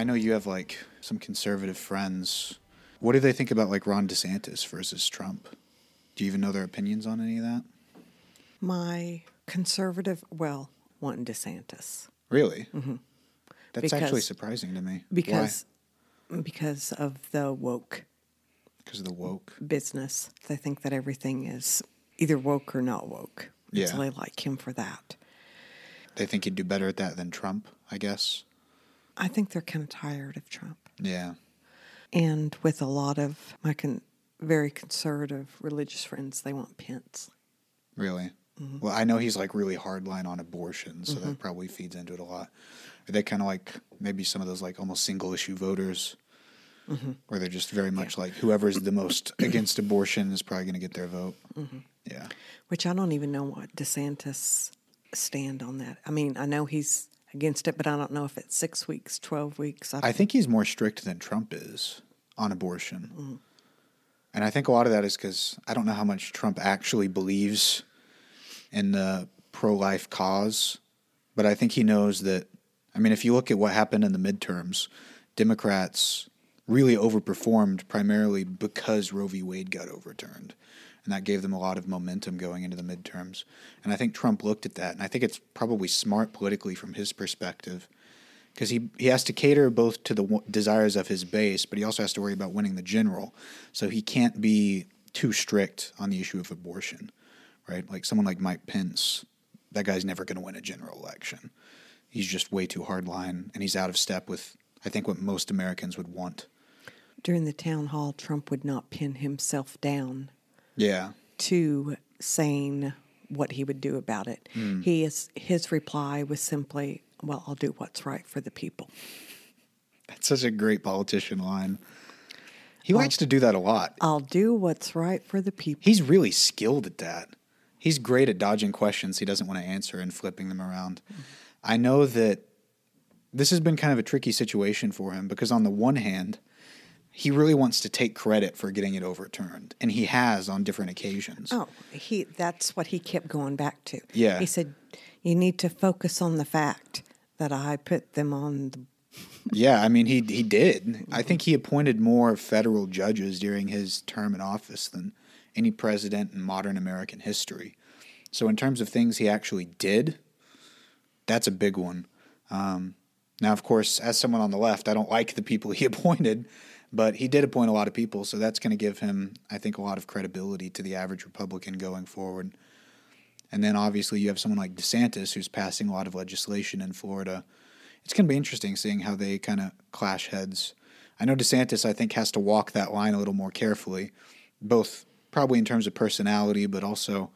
I know you have like some conservative friends. What do they think about like Ron DeSantis versus Trump? Do you even know their opinions on any of that? My conservative, well, want DeSantis Really? Mm-hmm. That's actually surprising to me. because because of the woke because of the woke. business. They think that everything is either woke or not woke. And So Yeah. they like him for that. They think he'd do better at that than Trump. I guess. I think they're kind of tired of Trump. Yeah. And with a lot of my con- very conservative religious friends, they want Pence. Really? Mm-hmm. Well, I know he's like really hardline on abortion, so that probably feeds into it a lot. Are they kind of like maybe some of those like almost single issue voters, Mm-hmm. where they're just very much like whoever's the most against abortion is probably going to get their vote? Mm-hmm. Yeah. Which I don't even know what DeSantis stand on that. I mean, I know he's against it, but I don't know if it's six weeks, twelve weeks. I think he's more strict than Trump is on abortion. Mm. And I think a lot of that is because I don't know how much Trump actually believes in the pro life cause, but I think he knows that. I mean, if you look at what happened in the midterms, Democrats really overperformed primarily because Roe v. Wade got overturned. And that gave them a lot of momentum going into the midterms. And I think Trump looked at that, and I think it's probably smart politically from his perspective because he, he has to cater both to the w- desires of his base, but he also has to worry about winning the general. So he can't be too strict on the issue of abortion, right? Like someone like Mike Pence, that guy's never going to win a general election. He's just way too hardline, and he's out of step with, I think, what most Americans would want. during the town hall, Trump would not pin himself down Yeah. to saying what he would do about it. Hmm. He is his reply was simply, "Well, I'll do what's right for the people." That's such a great politician line. He likes to do that a lot. I'll do what's right for the people. He's really skilled at that. He's great at dodging questions he doesn't want to answer and flipping them around. Mm-hmm. I know that this has been kind of a tricky situation for him because, on the one hand, he really wants to take credit for getting it overturned, and he has on different occasions. Oh, he that's what he kept going back to. Yeah. He said, "You need to focus on the fact that I put them on the Yeah, I mean he he did. I think he appointed more federal judges during his term in office than any president in modern American history. So in terms of things he actually did, that's a big one. Um, now, of course, as someone on the left, I don't like the people he appointed, but he did appoint a lot of people, so that's going to give him, I think, a lot of credibility to the average Republican going forward. And then obviously you have someone like DeSantis who's passing a lot of legislation in Florida. It's going to be interesting seeing how they kind of clash heads. I know DeSantis, I think, has to walk that line a little more carefully, both probably in terms of personality, but also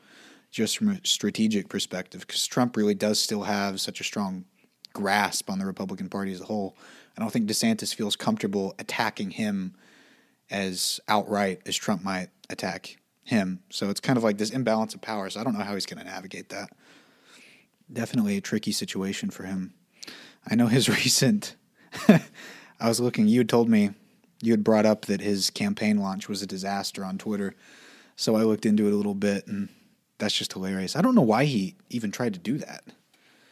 just from a strategic perspective, because Trump really does still have such a strong grasp on the Republican Party as a whole. I don't think DeSantis feels comfortable attacking him as outright as Trump might attack him. So it's kind of like this imbalance of power. So I don't know how he's going to navigate that. Definitely a tricky situation for him. I know his recent. I was looking. You had told me you had brought up that his campaign launch was a disaster on Twitter. So I looked into it a little bit, and that's just hilarious. I don't know why he even tried to do that.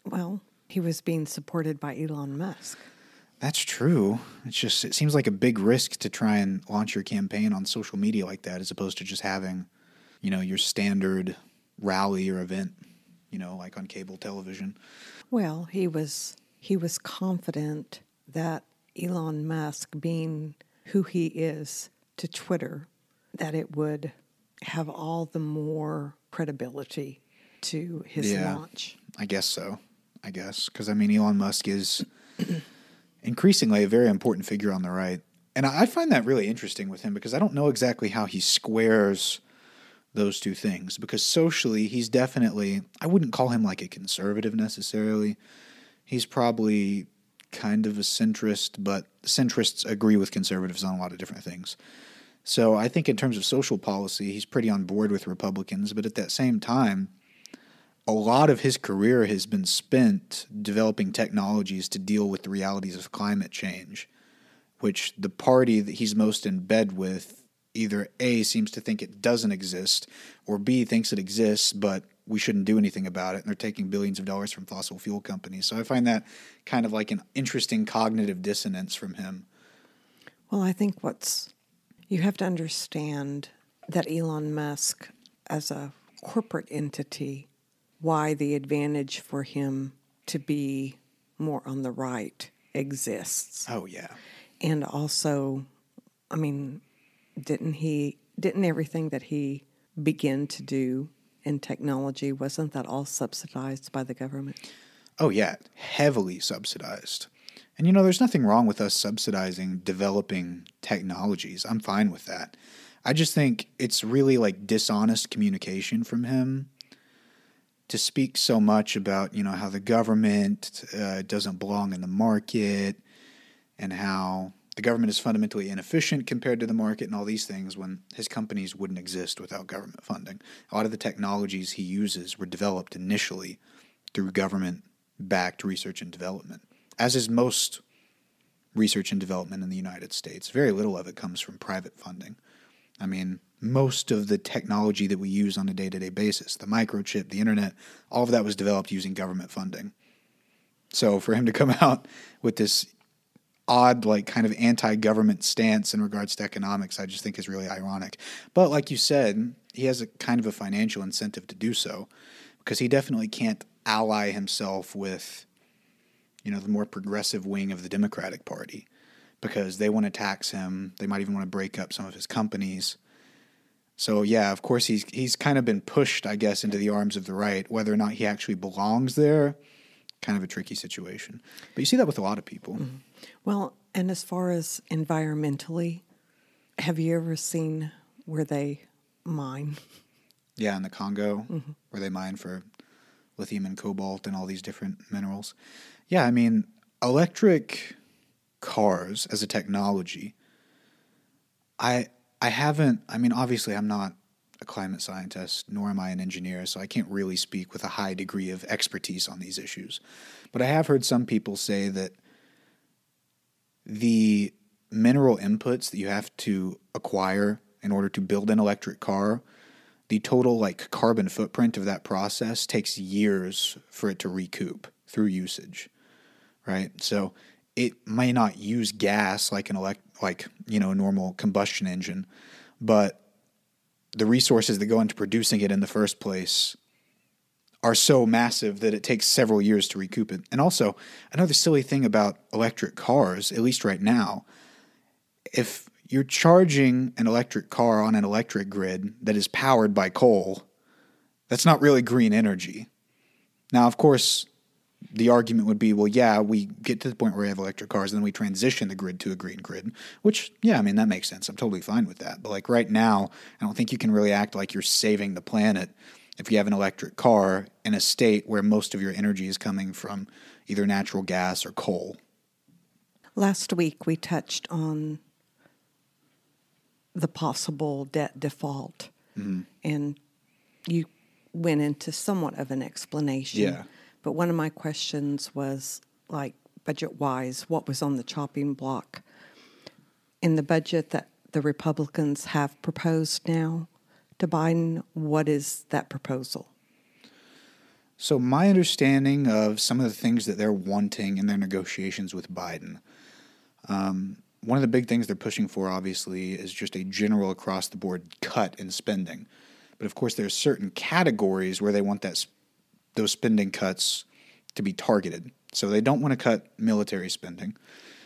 well, he was being supported by Elon Musk. That's true. It's just it seems like a big risk to try and launch your campaign on social media like that, as opposed to just having, you know, your standard rally or event, you know, like on cable television. Well, he was he was confident that Elon Musk being who he is to Twitter that it would have all the more credibility to his Yeah. launch. I guess so. I guess because I mean Elon Musk is increasingly a very important figure on the right, and I find that really interesting with him because I don't know exactly how he squares those two things. Because socially, he's definitely I wouldn't call him like a conservative necessarily. He's probably kind of a centrist, but centrists agree with conservatives on a lot of different things. So I think in terms of social policy, he's pretty on board with Republicans, but at that same time, a lot of his career has been spent developing technologies to deal with the realities of climate change, which the party that he's most in bed with either A seems to think it doesn't exist or B thinks it exists but we shouldn't do anything about it. And they're taking billions of dollars from fossil fuel companies. So I find that kind of like an interesting cognitive dissonance from him. Well, I think what's you have to understand that Elon Musk, as a corporate entity, why the advantage for him to be more on the right exists. Oh, yeah. And also, I mean, didn't he, didn't everything that he began to do in technology, wasn't that all subsidized by the government? Oh, yeah. Heavily subsidized. And you know, there's nothing wrong with us subsidizing developing technologies. I'm fine with that. I just think it's really like dishonest communication from him to speak so much about, you know, how the government uh, doesn't belong in the market and how the government is fundamentally inefficient compared to the market and all these things when his companies wouldn't exist without government funding. A lot of the technologies he uses were developed initially through government backed research and development as is most research and development in the United States. Very little of it comes from private funding. I mean, most of the technology that we use on a day to day basis, the microchip, the internet, all of that was developed using government funding. So for him to come out with this odd, like kind of anti government stance in regards to economics, I just think is really ironic. But like you said, he has a kind of a financial incentive to do so because he definitely can't ally himself with you know, the more progressive wing of the Democratic Party because they want to tax him. They might even want to break up some of his companies. So yeah, of course he's he's kind of been pushed, I guess, into the arms of the right. Whether or not he actually belongs there, kind of a tricky situation. But you see that with a lot of people. Mm-hmm. Well, and as far as environmentally, have you ever seen where they mine? Yeah, in the Congo, mm-hmm. where they mine for lithium and cobalt and all these different minerals. Yeah, I mean, electric cars as a technology, I I haven't. I mean, obviously, I'm not a climate scientist, nor am I an engineer, so I can't really speak with a high degree of expertise on these issues. But I have heard some people say that the mineral inputs that you have to acquire in order to build an electric car, the total like carbon footprint of that process takes years for it to recoup through usage right? So it may not use gas like an elect like you know a normal combustion engine, but the resources that go into producing it in the first place are so massive that it takes several years to recoup it. And also, another silly thing about electric cars, at least right now, if you're charging an electric car on an electric grid that is powered by coal, that's not really green energy. Now, of course, the argument would be, well, yeah, we get to the point where we have electric cars and then we transition the grid to a green grid, which, yeah, I mean, that makes sense. I'm totally fine with that. But like right now, I don't think you can really act like you're saving the planet if you have an electric car in a state where most of your energy is coming from either natural gas or coal. Last week, we touched on the possible debt default, mm-hmm. and you went into somewhat of an explanation. Yeah but one of my questions was like budget wise, what was on the chopping block in the budget that the Republicans have proposed now to Biden? What is that proposal? So, my understanding of some of the things that they're wanting in their negotiations with Biden, um, one of the big things they're pushing for, obviously, is just a general across the board cut in spending. But of course, there are certain categories where they want that those spending cuts to be targeted. So they don't want to cut military spending,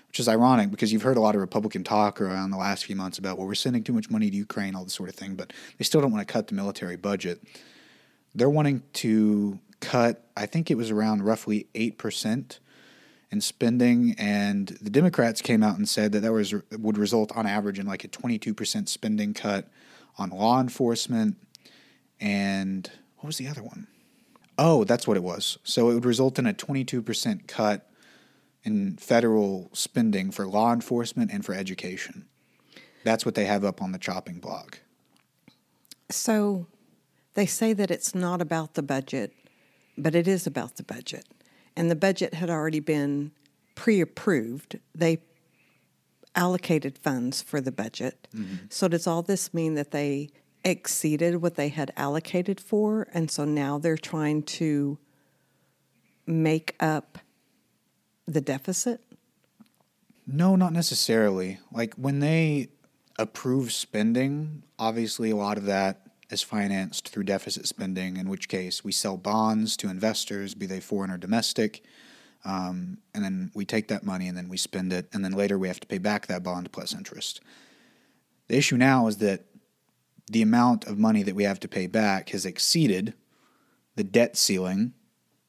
which is ironic because you've heard a lot of Republican talk around the last few months about, well, we're sending too much money to Ukraine, all this sort of thing, but they still don't want to cut the military budget. They're wanting to cut, I think it was around roughly 8% in spending, and the Democrats came out and said that that was would result on average in like a 22% spending cut on law enforcement and what was the other one? Oh, that's what it was. So it would result in a 22% cut in federal spending for law enforcement and for education. That's what they have up on the chopping block. So they say that it's not about the budget, but it is about the budget. And the budget had already been pre approved. They allocated funds for the budget. Mm-hmm. So does all this mean that they exceeded what they had allocated for. And so now they're trying to make up the deficit? No, not necessarily. Like when they approve spending, obviously a lot of that is financed through deficit spending, in which case we sell bonds to investors, be they foreign or domestic. Um, and then we take that money and then we spend it, and then later we have to pay back that bond plus interest. The issue now is that the amount of money that we have to pay back has exceeded the debt ceiling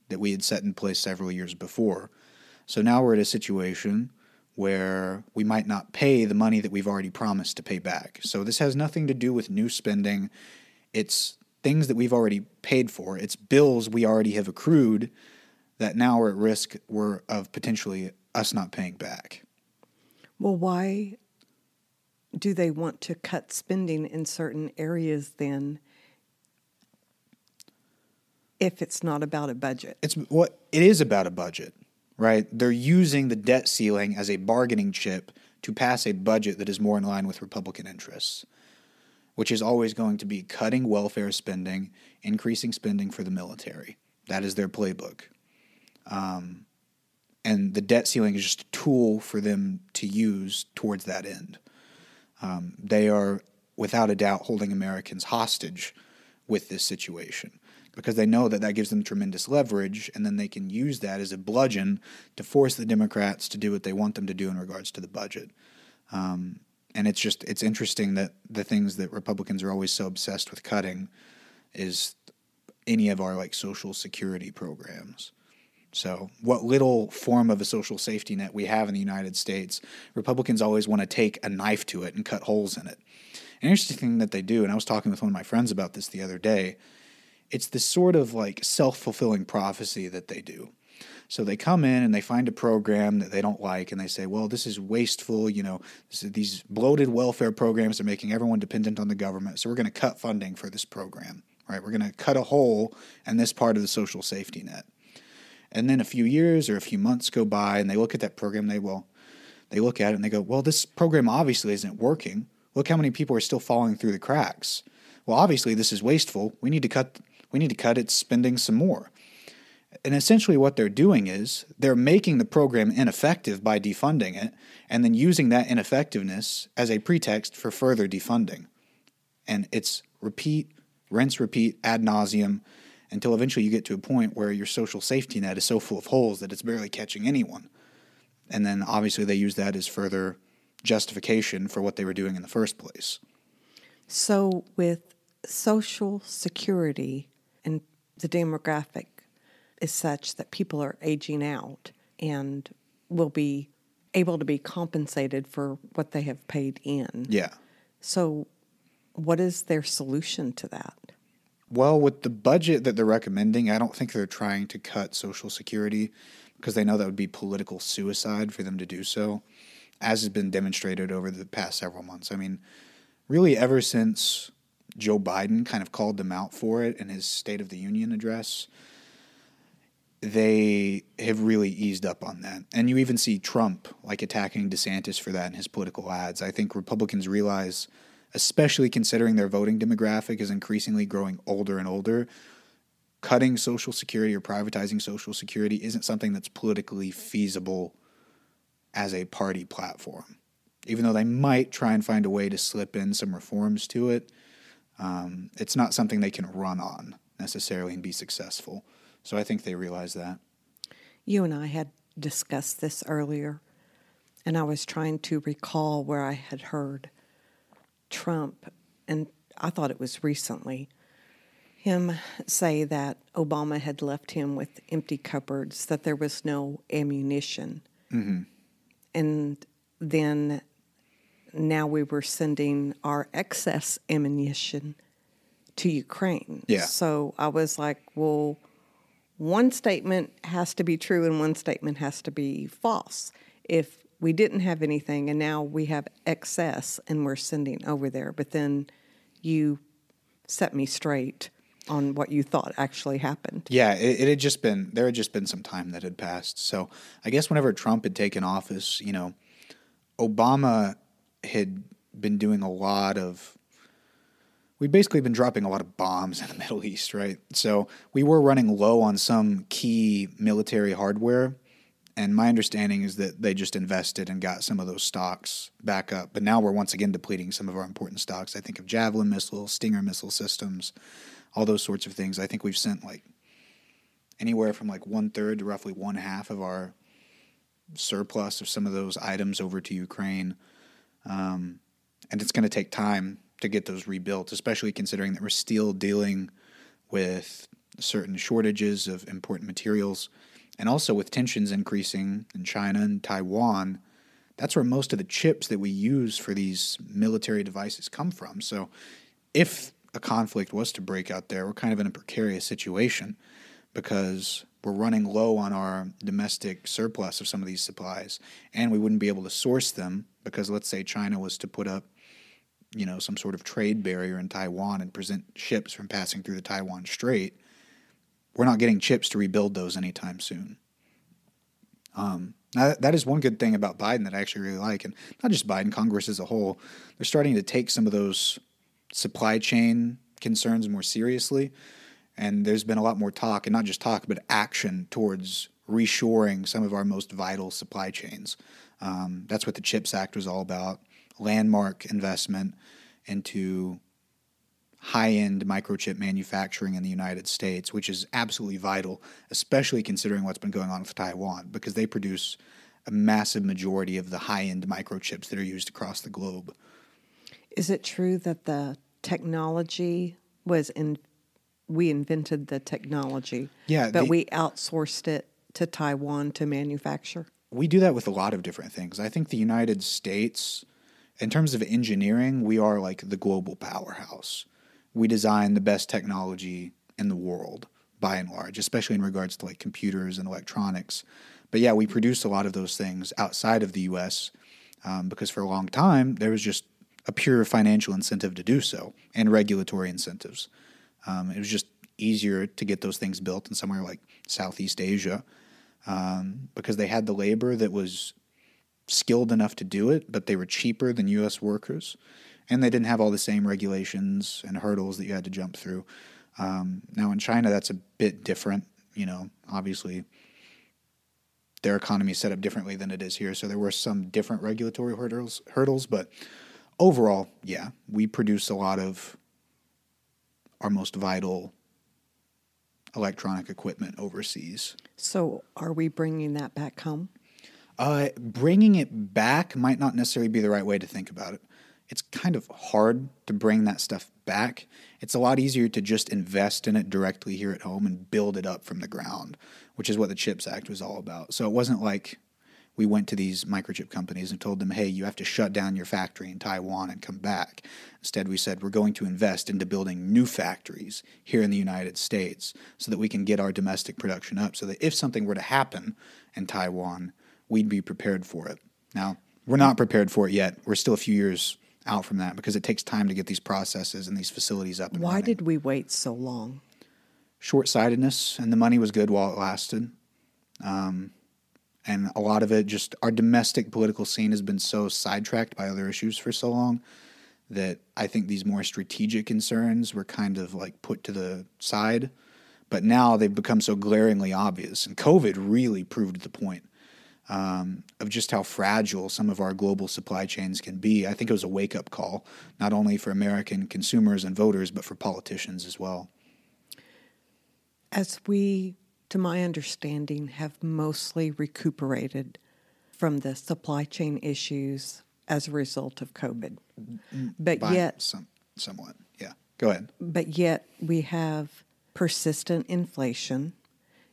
that we had set in place several years before. So now we're at a situation where we might not pay the money that we've already promised to pay back. So this has nothing to do with new spending. It's things that we've already paid for. It's bills we already have accrued that now are at risk were of potentially us not paying back. Well, why do they want to cut spending in certain areas then if it's not about a budget? It's what it is about a budget, right? They're using the debt ceiling as a bargaining chip to pass a budget that is more in line with Republican interests, which is always going to be cutting welfare spending, increasing spending for the military. That is their playbook. Um, and the debt ceiling is just a tool for them to use towards that end. Um, they are, without a doubt, holding Americans hostage with this situation because they know that that gives them tremendous leverage, and then they can use that as a bludgeon to force the Democrats to do what they want them to do in regards to the budget. Um, and it's just it's interesting that the things that Republicans are always so obsessed with cutting is any of our like social security programs. So, what little form of a social safety net we have in the United States, Republicans always want to take a knife to it and cut holes in it. An interesting thing that they do, and I was talking with one of my friends about this the other day, it's this sort of like self fulfilling prophecy that they do. So they come in and they find a program that they don't like, and they say, "Well, this is wasteful. You know, these bloated welfare programs are making everyone dependent on the government. So we're going to cut funding for this program, right? We're going to cut a hole in this part of the social safety net." And then a few years or a few months go by, and they look at that program. They will, they look at it and they go, "Well, this program obviously isn't working. Look how many people are still falling through the cracks. Well, obviously this is wasteful. We need to cut we need to cut its spending some more. And essentially, what they're doing is they're making the program ineffective by defunding it and then using that ineffectiveness as a pretext for further defunding. And it's repeat, rinse, repeat ad nauseum until eventually you get to a point where your social safety net is so full of holes that it's barely catching anyone. And then obviously they use that as further justification for what they were doing in the first place. So, with Social Security, and the demographic is such that people are aging out and will be able to be compensated for what they have paid in. Yeah. So, what is their solution to that? Well, with the budget that they're recommending, I don't think they're trying to cut Social Security because they know that would be political suicide for them to do so, as has been demonstrated over the past several months. I mean, really, ever since Joe Biden kind of called them out for it in his State of the Union address. They have really eased up on that. And you even see Trump like attacking DeSantis for that in his political ads. I think Republicans realize, especially considering their voting demographic is increasingly growing older and older, cutting Social Security or privatizing Social Security isn't something that's politically feasible as a party platform. Even though they might try and find a way to slip in some reforms to it, um, it's not something they can run on necessarily and be successful. So I think they realize that. You and I had discussed this earlier, and I was trying to recall where I had heard Trump, and I thought it was recently, him say that Obama had left him with empty cupboards, that there was no ammunition. Mm-hmm. And then now we were sending our excess ammunition to Ukraine. Yeah. So I was like, well, one statement has to be true and one statement has to be false. If we didn't have anything and now we have excess and we're sending over there, but then you set me straight on what you thought actually happened. Yeah, it, it, had just been there had just been some time that had passed. So I guess whenever Trump had taken office, you know, Obama had been doing a lot of we'd basically been dropping a lot of bombs in the Middle East, right? So we were running low on some key military hardware. And my understanding is that they just invested and got some of those stocks back up. But now we're once again depleting some of our important stocks. I think of Javelin missiles, Stinger missile systems, all those sorts of things. I think we've sent like anywhere from like one third to roughly one half of our surplus of some of those items over to Ukraine. Um, and it's going to take time to get those rebuilt, especially considering that we're still dealing with certain shortages of important materials and also with tensions increasing in China and Taiwan. That's where most of the chips that we use for these military devices come from. So if a conflict was to break out there, we're kind of in a precarious situation because we're running low on our domestic surplus of some of these supplies and we wouldn't be able to source them because let's say China was to put up you know, some sort of trade barrier in Taiwan and prevent ships from passing through the Taiwan Strait, we're not getting chips to rebuild those anytime soon. Um, that is one good thing about Biden that I actually really like, and not just Biden, Congress as a whole. They're starting to take some of those supply chain concerns more seriously, and there's been a lot more talk, and not just talk, but action towards reshoring some of our most vital supply chains. Um, that's what the CHIPS Act was all about landmark investment into high end microchip manufacturing in the United States, which is absolutely vital, especially considering what's been going on with Taiwan, because they produce a massive majority of the high end microchips that are used across the globe. Is it true that the technology was in, we invented the technology, yeah, but the, we outsourced it to Taiwan to manufacture? We do that with a lot of different things. I think the United States in terms of engineering, we are like the global powerhouse. We design the best technology in the world by and large, especially in regards to like computers and electronics. But yeah, we produce a lot of those things outside of the US um, because for a long time there was just a pure financial incentive to do so and regulatory incentives. Um, it was just easier to get those things built in somewhere like Southeast Asia um, because they had the labor that was skilled enough to do it, but they were cheaper than U.S. workers, and they didn't have all the same regulations and hurdles that you had to jump through. Um, now in China, that's a bit different. You know, obviously, their economy is set up differently than it is here, so there were some different regulatory hurdles. Hurdles, but overall, yeah, we produce a lot of our most vital electronic equipment overseas. So, are we bringing that back home? Uh, bringing it back might not necessarily be the right way to think about it. It's kind of hard to bring that stuff back. It's a lot easier to just invest in it directly here at home and build it up from the ground, which is what the CHIPS Act was all about. So it wasn't like we went to these microchip companies and told them, hey, you have to shut down your factory in Taiwan and come back. Instead, we said, we're going to invest into building new factories here in the United States so that we can get our domestic production up so that if something were to happen in Taiwan, we'd be prepared for it. Now, we're not prepared for it yet. We're still a few years out from that because it takes time to get these processes and these facilities up and Why running. did we wait so long? Short sightedness, and the money was good while it lasted. Um, and a lot of it just our domestic political scene has been so sidetracked by other issues for so long that I think these more strategic concerns were kind of like put to the side. But now they've become so glaringly obvious. And COVID really proved the point um, of just how fragile some of our global supply chains can be. I think it was a wake up call, not only for American consumers and voters, but for politicians as well. As we, to my understanding, have mostly recuperated from the supply chain issues as a result of COVID. But By yet, some, somewhat, yeah. Go ahead. but yet we have persistent inflation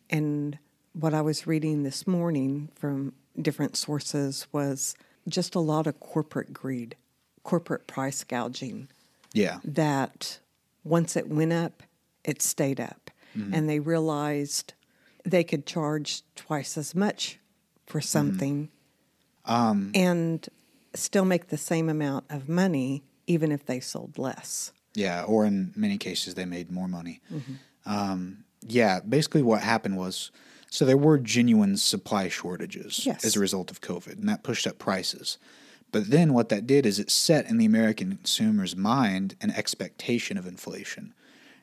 and what I was reading this morning from different sources was just a lot of corporate greed, corporate price gouging. Yeah. That once it went up, it stayed up. Mm-hmm. And they realized they could charge twice as much for mm-hmm. something mm-hmm. um, and still make the same amount of money, even if they sold less. Yeah, or in many cases, they made more money. Mm-hmm. Um, yeah, basically, what happened was so there were genuine supply shortages yes. as a result of COVID, and that pushed up prices. But then what that did is it set in the American consumer's mind an expectation of inflation.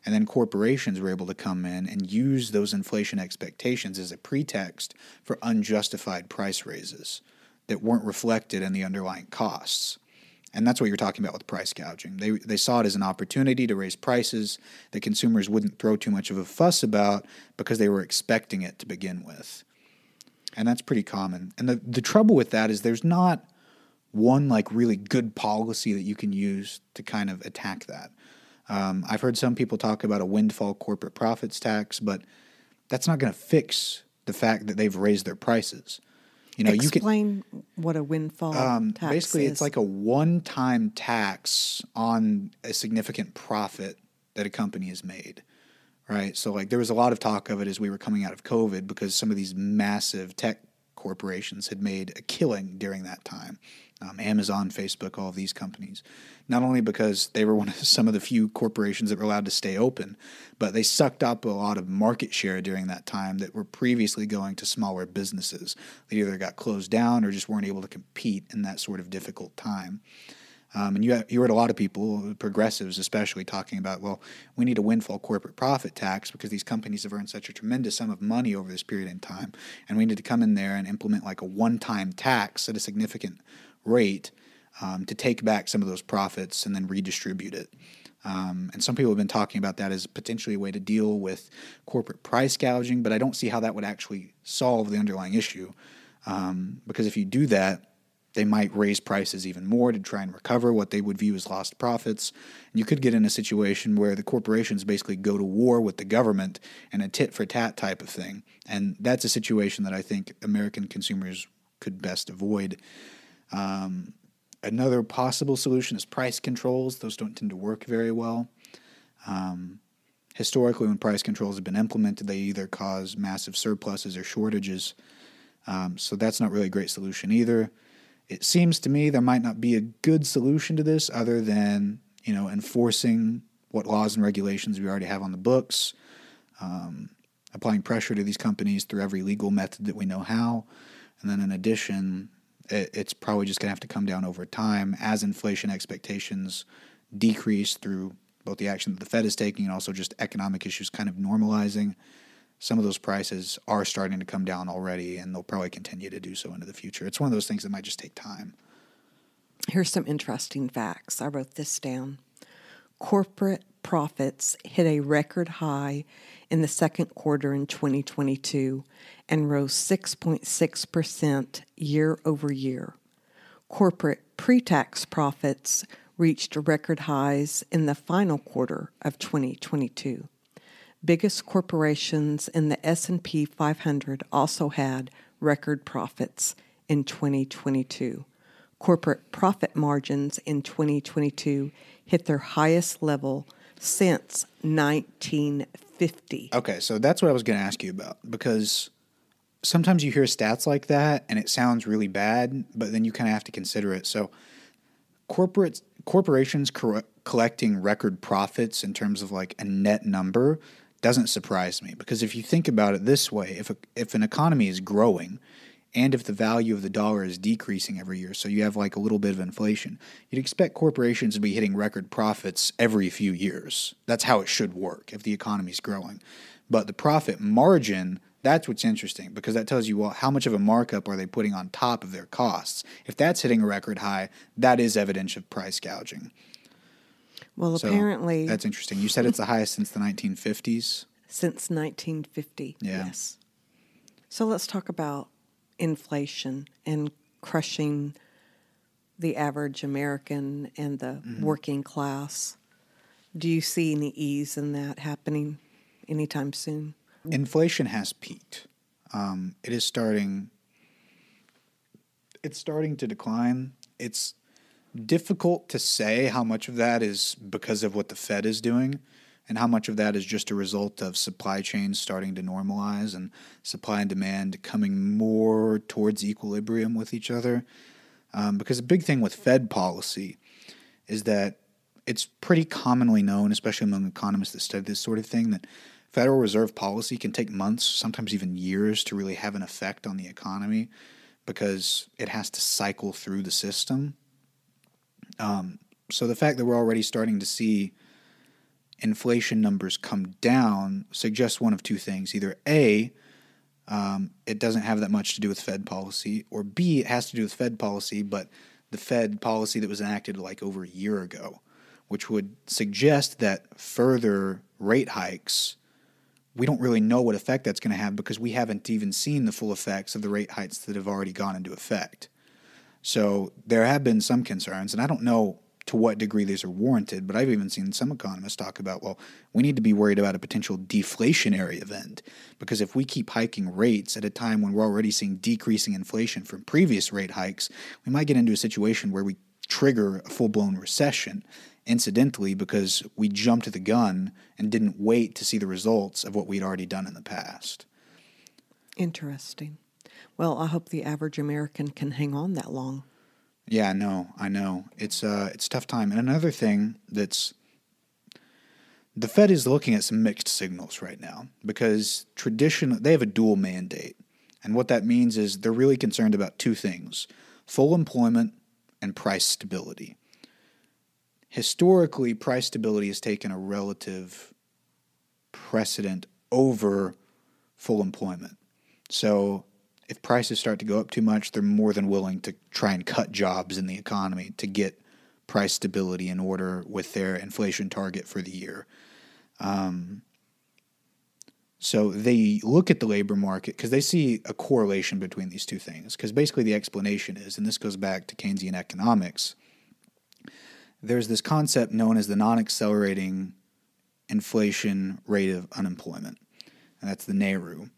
And then corporations were able to come in and use those inflation expectations as a pretext for unjustified price raises that weren't reflected in the underlying costs. And that's what you're talking about with price gouging. They, they saw it as an opportunity to raise prices that consumers wouldn't throw too much of a fuss about because they were expecting it to begin with. And that's pretty common. And the, the trouble with that is there's not one like really good policy that you can use to kind of attack that. Um, I've heard some people talk about a windfall corporate profits tax, but that's not going to fix the fact that they've raised their prices. You know, explain you can, what a windfall um, tax basically is. it's like a one-time tax on a significant profit that a company has made right so like there was a lot of talk of it as we were coming out of covid because some of these massive tech corporations had made a killing during that time um, Amazon, Facebook, all of these companies. Not only because they were one of some of the few corporations that were allowed to stay open, but they sucked up a lot of market share during that time that were previously going to smaller businesses They either got closed down or just weren't able to compete in that sort of difficult time. Um, and you, you heard a lot of people, progressives especially, talking about, well, we need a windfall corporate profit tax because these companies have earned such a tremendous sum of money over this period in time. And we need to come in there and implement like a one time tax at a significant rate um, to take back some of those profits and then redistribute it. Um, and some people have been talking about that as potentially a way to deal with corporate price gouging, but I don't see how that would actually solve the underlying issue. Um, because if you do that, they might raise prices even more to try and recover what they would view as lost profits. And you could get in a situation where the corporations basically go to war with the government and a tit for tat type of thing. And that's a situation that I think American consumers could best avoid. Um, another possible solution is price controls. Those don't tend to work very well. Um, historically, when price controls have been implemented, they either cause massive surpluses or shortages. Um, so that's not really a great solution either. It seems to me there might not be a good solution to this other than you know enforcing what laws and regulations we already have on the books, um, applying pressure to these companies through every legal method that we know how, and then in addition, it's probably just going to have to come down over time as inflation expectations decrease through both the action that the Fed is taking and also just economic issues kind of normalizing. Some of those prices are starting to come down already, and they'll probably continue to do so into the future. It's one of those things that might just take time. Here's some interesting facts. I wrote this down. Corporate profits hit a record high in the second quarter in 2022 and rose 6.6% year over year. Corporate pre tax profits reached record highs in the final quarter of 2022. Biggest corporations in the S&P 500 also had record profits in 2022. Corporate profit margins in 2022 hit their highest level since 1950. Okay, so that's what I was going to ask you about because sometimes you hear stats like that and it sounds really bad, but then you kind of have to consider it. So, corporate corporations cor- collecting record profits in terms of like a net number doesn't surprise me because if you think about it this way, if a, if an economy is growing and if the value of the dollar is decreasing every year, so you have like a little bit of inflation, you'd expect corporations to be hitting record profits every few years. That's how it should work if the economy is growing. But the profit margin, that's what's interesting because that tells you well how much of a markup are they putting on top of their costs. If that's hitting a record high, that is evidence of price gouging. Well, so apparently that's interesting. You said it's the highest since the 1950s. Since 1950. Yeah. Yes. So let's talk about inflation and crushing the average American and the mm-hmm. working class. Do you see any ease in that happening anytime soon? Inflation has peaked. Um, it is starting. It's starting to decline. It's difficult to say how much of that is because of what the Fed is doing and how much of that is just a result of supply chains starting to normalize and supply and demand coming more towards equilibrium with each other. Um, because a big thing with Fed policy is that it's pretty commonly known, especially among economists that study this sort of thing, that Federal Reserve policy can take months, sometimes even years, to really have an effect on the economy because it has to cycle through the system. Um, so the fact that we're already starting to see inflation numbers come down suggests one of two things. Either A, um, it doesn't have that much to do with Fed policy, or B, it has to do with Fed policy, but the Fed policy that was enacted like over a year ago, which would suggest that further rate hikes, we don't really know what effect that's going to have because we haven't even seen the full effects of the rate hikes that have already gone into effect. So there have been some concerns, and I don't know to what degree these are warranted, but I've even seen some economists talk about, well, we need to be worried about a potential deflationary event because if we keep hiking rates at a time when we're already seeing decreasing inflation from previous rate hikes, we might get into a situation where we trigger a full blown recession incidentally because we jumped the gun and didn't wait to see the results of what we'd already done in the past. Interesting. Well, I hope the average American can hang on that long. Yeah, I know, I know. It's uh it's tough time. And another thing that's the Fed is looking at some mixed signals right now because traditional they have a dual mandate. And what that means is they're really concerned about two things full employment and price stability. Historically, price stability has taken a relative precedent over full employment. So if prices start to go up too much, they're more than willing to try and cut jobs in the economy to get price stability in order with their inflation target for the year. Um, so they look at the labor market because they see a correlation between these two things. Because basically, the explanation is, and this goes back to Keynesian economics, there's this concept known as the non accelerating inflation rate of unemployment, and that's the NAIRU.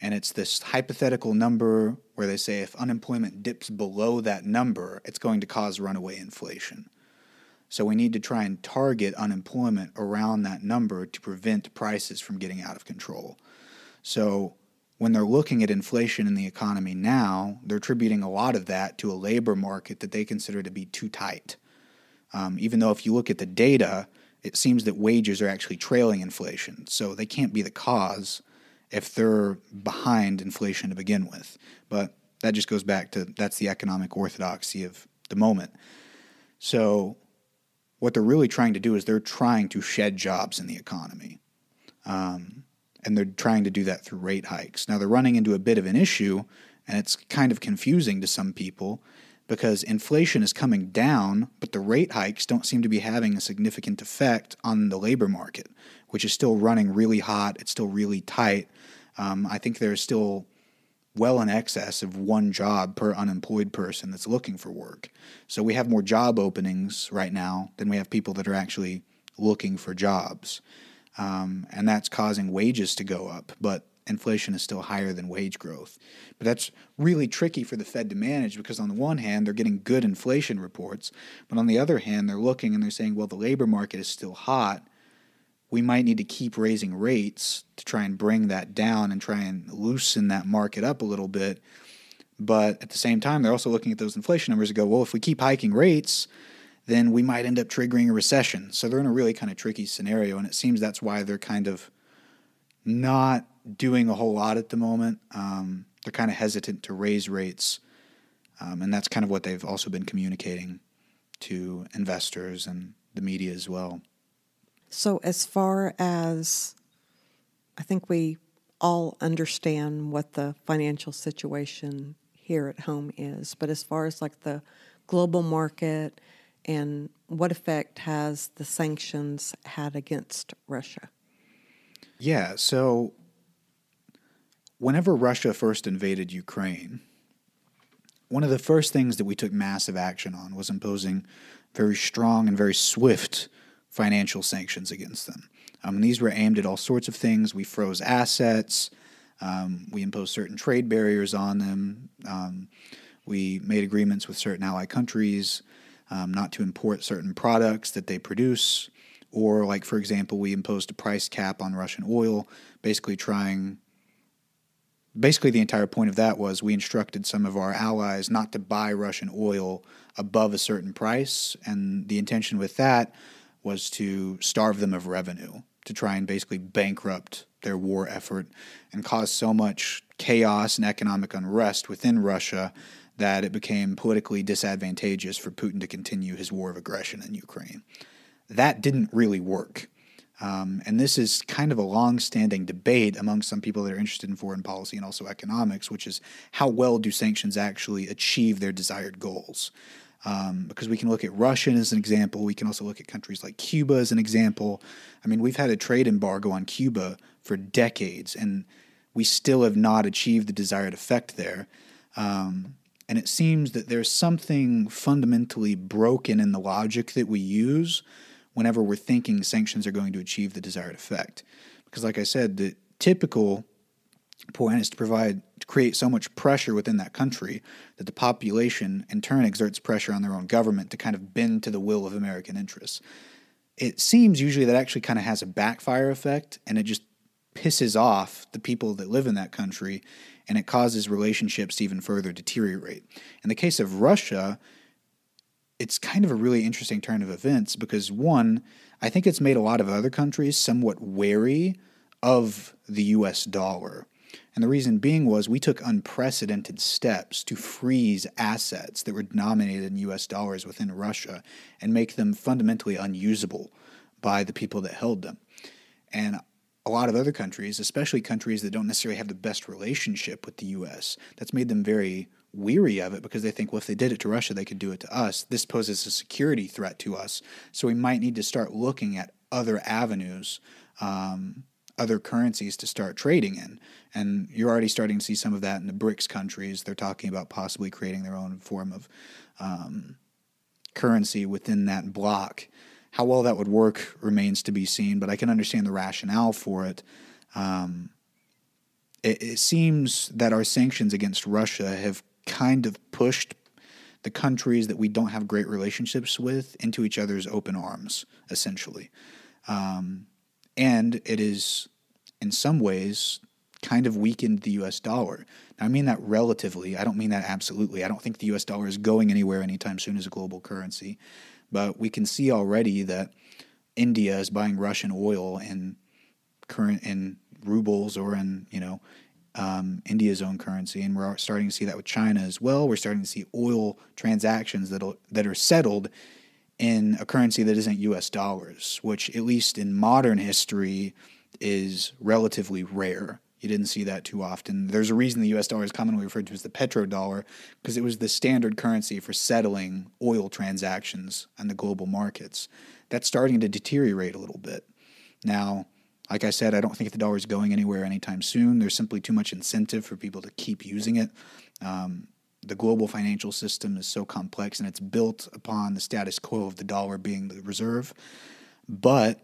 And it's this hypothetical number where they say if unemployment dips below that number, it's going to cause runaway inflation. So we need to try and target unemployment around that number to prevent prices from getting out of control. So when they're looking at inflation in the economy now, they're attributing a lot of that to a labor market that they consider to be too tight. Um, even though if you look at the data, it seems that wages are actually trailing inflation. So they can't be the cause if they're behind inflation to begin with. But that just goes back to that's the economic orthodoxy of the moment. So what they're really trying to do is they're trying to shed jobs in the economy. Um, and they're trying to do that through rate hikes. Now they're running into a bit of an issue, and it's kind of confusing to some people because inflation is coming down, but the rate hikes don't seem to be having a significant effect on the labor market, which is still running really hot. It's still really tight. Um, I think there's still well in excess of one job per unemployed person that's looking for work. So we have more job openings right now than we have people that are actually looking for jobs. Um, and that's causing wages to go up, but inflation is still higher than wage growth. But that's really tricky for the Fed to manage because, on the one hand, they're getting good inflation reports, but on the other hand, they're looking and they're saying, well, the labor market is still hot we might need to keep raising rates to try and bring that down and try and loosen that market up a little bit. But at the same time, they're also looking at those inflation numbers and go, well, if we keep hiking rates, then we might end up triggering a recession. So they're in a really kind of tricky scenario. And it seems that's why they're kind of not doing a whole lot at the moment. Um, they're kind of hesitant to raise rates. Um, and that's kind of what they've also been communicating to investors and the media as well. So, as far as I think we all understand what the financial situation here at home is, but as far as like the global market and what effect has the sanctions had against Russia? Yeah, so whenever Russia first invaded Ukraine, one of the first things that we took massive action on was imposing very strong and very swift financial sanctions against them. Um, these were aimed at all sorts of things. We froze assets. Um, we imposed certain trade barriers on them. Um, we made agreements with certain ally countries um, not to import certain products that they produce. Or, like, for example, we imposed a price cap on Russian oil, basically trying. Basically, the entire point of that was we instructed some of our allies not to buy Russian oil above a certain price. And the intention with that was to starve them of revenue, to try and basically bankrupt their war effort and cause so much chaos and economic unrest within Russia that it became politically disadvantageous for Putin to continue his war of aggression in Ukraine. That didn't really work. Um, and this is kind of a long standing debate among some people that are interested in foreign policy and also economics, which is how well do sanctions actually achieve their desired goals? Um, because we can look at Russia as an example. We can also look at countries like Cuba as an example. I mean, we've had a trade embargo on Cuba for decades, and we still have not achieved the desired effect there. Um, and it seems that there's something fundamentally broken in the logic that we use whenever we're thinking sanctions are going to achieve the desired effect. Because, like I said, the typical point is to provide to create so much pressure within that country that the population in turn exerts pressure on their own government to kind of bend to the will of American interests. It seems usually that actually kind of has a backfire effect and it just pisses off the people that live in that country and it causes relationships to even further deteriorate. In the case of Russia, it's kind of a really interesting turn of events because one, I think it's made a lot of other countries somewhat wary of the US dollar. And the reason being was we took unprecedented steps to freeze assets that were denominated in US dollars within Russia and make them fundamentally unusable by the people that held them. And a lot of other countries, especially countries that don't necessarily have the best relationship with the US, that's made them very weary of it because they think, well, if they did it to Russia, they could do it to us. This poses a security threat to us. So we might need to start looking at other avenues, um, other currencies to start trading in. And you're already starting to see some of that in the BRICS countries. They're talking about possibly creating their own form of um, currency within that block. How well that would work remains to be seen, but I can understand the rationale for it. Um, it, it, seems that our sanctions against Russia have kind of pushed the countries that we don't have great relationships with into each other's open arms, essentially. Um, and it is, in some ways, kind of weakened the US dollar. Now, I mean that relatively. I don't mean that absolutely. I don't think the US dollar is going anywhere anytime soon as a global currency. But we can see already that India is buying Russian oil in current in rubles or in you know um, India's own currency, and we're starting to see that with China as well. We're starting to see oil transactions that that are settled in a currency that isn't U.S. dollars, which at least in modern history is relatively rare. You didn't see that too often. There's a reason the US dollar is commonly referred to as the petrodollar because it was the standard currency for settling oil transactions on the global markets. That's starting to deteriorate a little bit. Now, like I said, I don't think the dollar is going anywhere anytime soon. There's simply too much incentive for people to keep using it. Um, the global financial system is so complex and it's built upon the status quo of the dollar being the reserve. But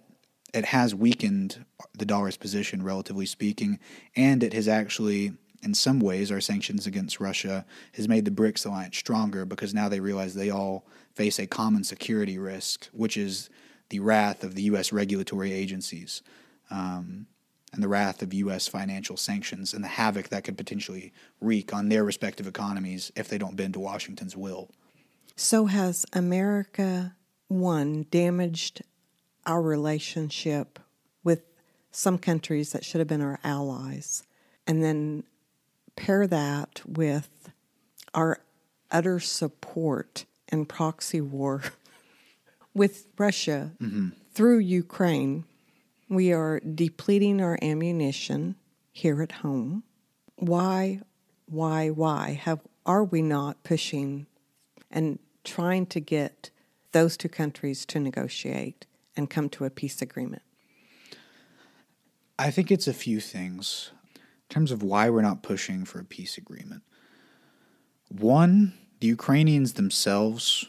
it has weakened the dollar's position, relatively speaking, and it has actually, in some ways, our sanctions against Russia has made the BRICS alliance stronger because now they realize they all face a common security risk, which is the wrath of the U.S. regulatory agencies. Um, and the wrath of U.S. financial sanctions and the havoc that could potentially wreak on their respective economies if they don't bend to Washington's will. So, has America, one, damaged our relationship with some countries that should have been our allies, and then pair that with our utter support and proxy war with Russia mm-hmm. through Ukraine. We are depleting our ammunition here at home. Why, why, why have are we not pushing and trying to get those two countries to negotiate? And come to a peace agreement? I think it's a few things in terms of why we're not pushing for a peace agreement. One, the Ukrainians themselves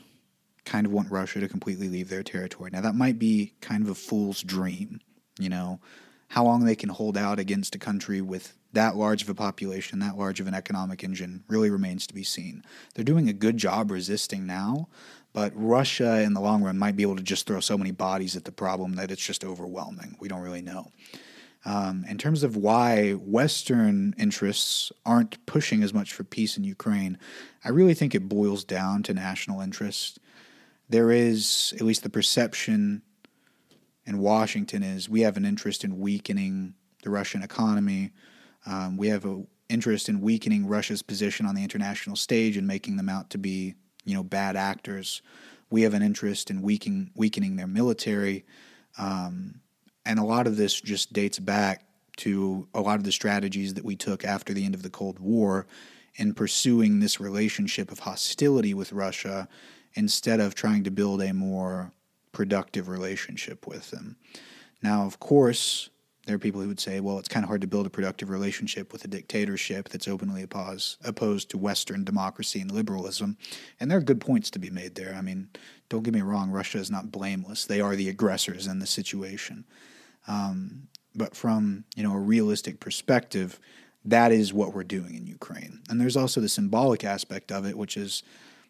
kind of want Russia to completely leave their territory. Now, that might be kind of a fool's dream, you know, how long they can hold out against a country with that large of a population, that large of an economic engine, really remains to be seen. They're doing a good job resisting now, but Russia, in the long run, might be able to just throw so many bodies at the problem that it's just overwhelming. We don't really know. Um, in terms of why Western interests aren't pushing as much for peace in Ukraine, I really think it boils down to national interest. There is, at least the perception in Washington, is we have an interest in weakening the Russian economy. Um, we have an interest in weakening Russia's position on the international stage and making them out to be, you know, bad actors. We have an interest in weakening weakening their military, um, and a lot of this just dates back to a lot of the strategies that we took after the end of the Cold War in pursuing this relationship of hostility with Russia instead of trying to build a more productive relationship with them. Now, of course, there are people who would say, well, it's kind of hard to build a productive relationship with a dictatorship that's openly opposed, opposed to Western democracy and liberalism. And there are good points to be made there. I mean, don't get me wrong, Russia is not blameless. They are the aggressors in the situation. Um, but from you know a realistic perspective, that is what we're doing in Ukraine. And there's also the symbolic aspect of it, which is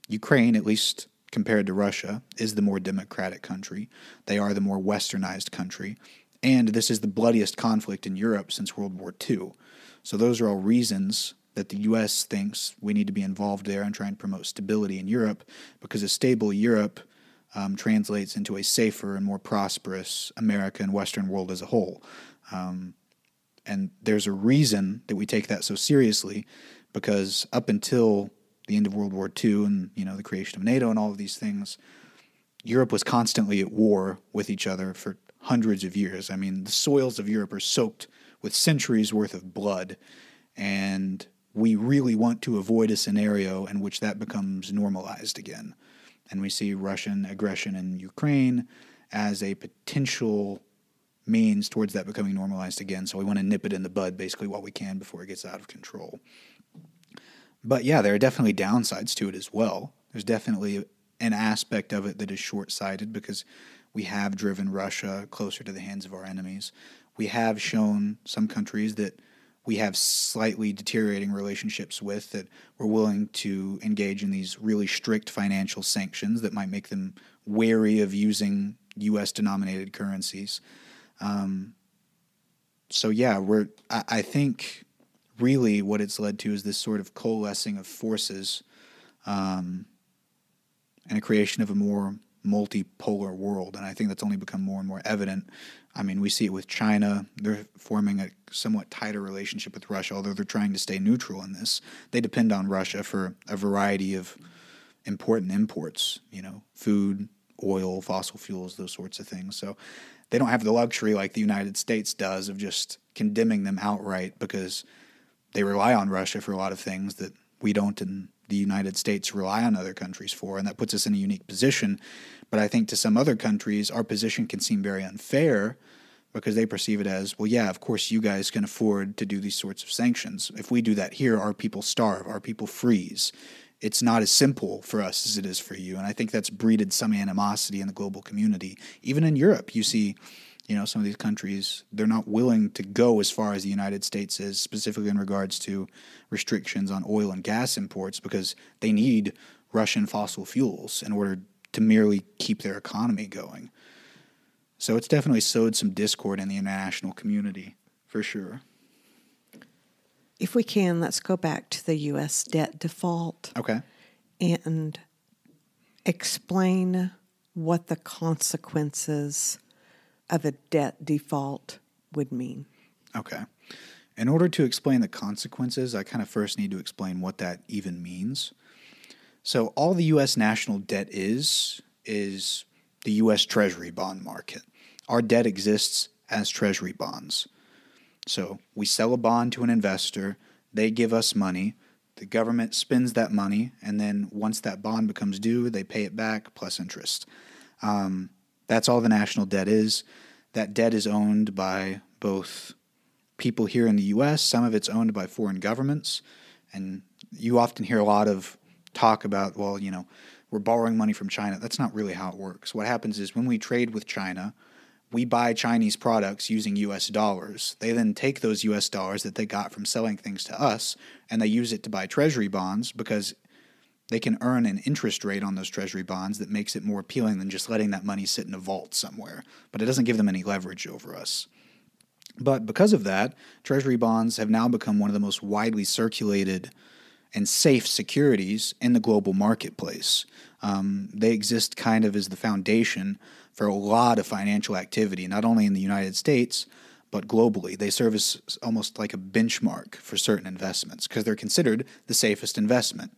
Ukraine, at least compared to Russia, is the more democratic country. They are the more westernized country. And this is the bloodiest conflict in Europe since World War II. So those are all reasons that the U.S. thinks we need to be involved there and try and promote stability in Europe because a stable Europe um, translates into a safer and more prosperous America and Western world as a whole. Um, and there's a reason that we take that so seriously because up until the end of World War II and you know the creation of NATO and all of these things, Europe was constantly at war with each other for hundreds of years. I mean, the soils of Europe are soaked with centuries worth of blood, and we really want to avoid a scenario in which that becomes normalized again. And we see Russian aggression in Ukraine as a potential means towards that becoming normalized again. So we want to nip it in the bud basically while we can before it gets out of control. But yeah, there are definitely downsides to it as well. There's definitely an aspect of it that is short sighted because we have driven Russia closer to the hands of our enemies. We have shown some countries that we have slightly deteriorating relationships with that we're willing to engage in these really strict financial sanctions that might make them wary of using US denominated currencies. Um, so yeah, we're. I, I, think really what it's led to is this sort of coalescing of forces, um, and a creation of a more multipolar world. And I think that's only become more and more evident. I mean, we see it with China. They're forming a somewhat tighter relationship with Russia, although they're trying to stay neutral in this. They depend on Russia for a variety of important imports, you know, food, oil, fossil fuels, those sorts of things. So they don't have the luxury like the United States does of just condemning them outright because they rely on Russia for a lot of things that we don't in the United States rely on other countries for, and that puts us in a unique position. But I think to some other countries, our position can seem very unfair because they perceive it as, well, yeah, of course you guys can afford to do these sorts of sanctions. If we do that here, our people starve, our people freeze it's not as simple for us as it is for you. And I think that's breeded some animosity in the global community. Even in Europe, you see, you know, some of these countries, they're not willing to go as far as the United States is, specifically in regards to restrictions on oil and gas imports, because they need Russian fossil fuels in order to merely keep their economy going. So it's definitely sowed some discord in the international community, for sure. If we can, let's go back to the U.S. debt default. Okay. And explain what the consequences of a debt default would mean. Okay. In order to explain the consequences, I kind of first need to explain what that even means. So, all the U.S. national debt is, is the U.S. Treasury bond market. Our debt exists as Treasury bonds. So we sell a bond to an investor, they give us money, the government spends that money, and then once that bond becomes due, they pay it back plus interest. Um, that's all the national debt is. That debt is owned by both people here in the US, some of it's owned by foreign governments, and you often hear a lot of talk about, well, you know, we're borrowing money from China. That's not really how it works. What happens is when we trade with China, we buy Chinese products using US dollars. They then take those US dollars that they got from selling things to us and they use it to buy treasury bonds because they can earn an interest rate on those treasury bonds that makes it more appealing than just letting that money sit in a vault somewhere. But it doesn't give them any leverage over us. But because of that, treasury bonds have now become one of the most widely circulated and safe securities in the global marketplace. Um, they exist kind of as the foundation for a lot of financial activity, not only in the United States, but globally. They serve as almost like a benchmark for certain investments because they're considered the safest investment.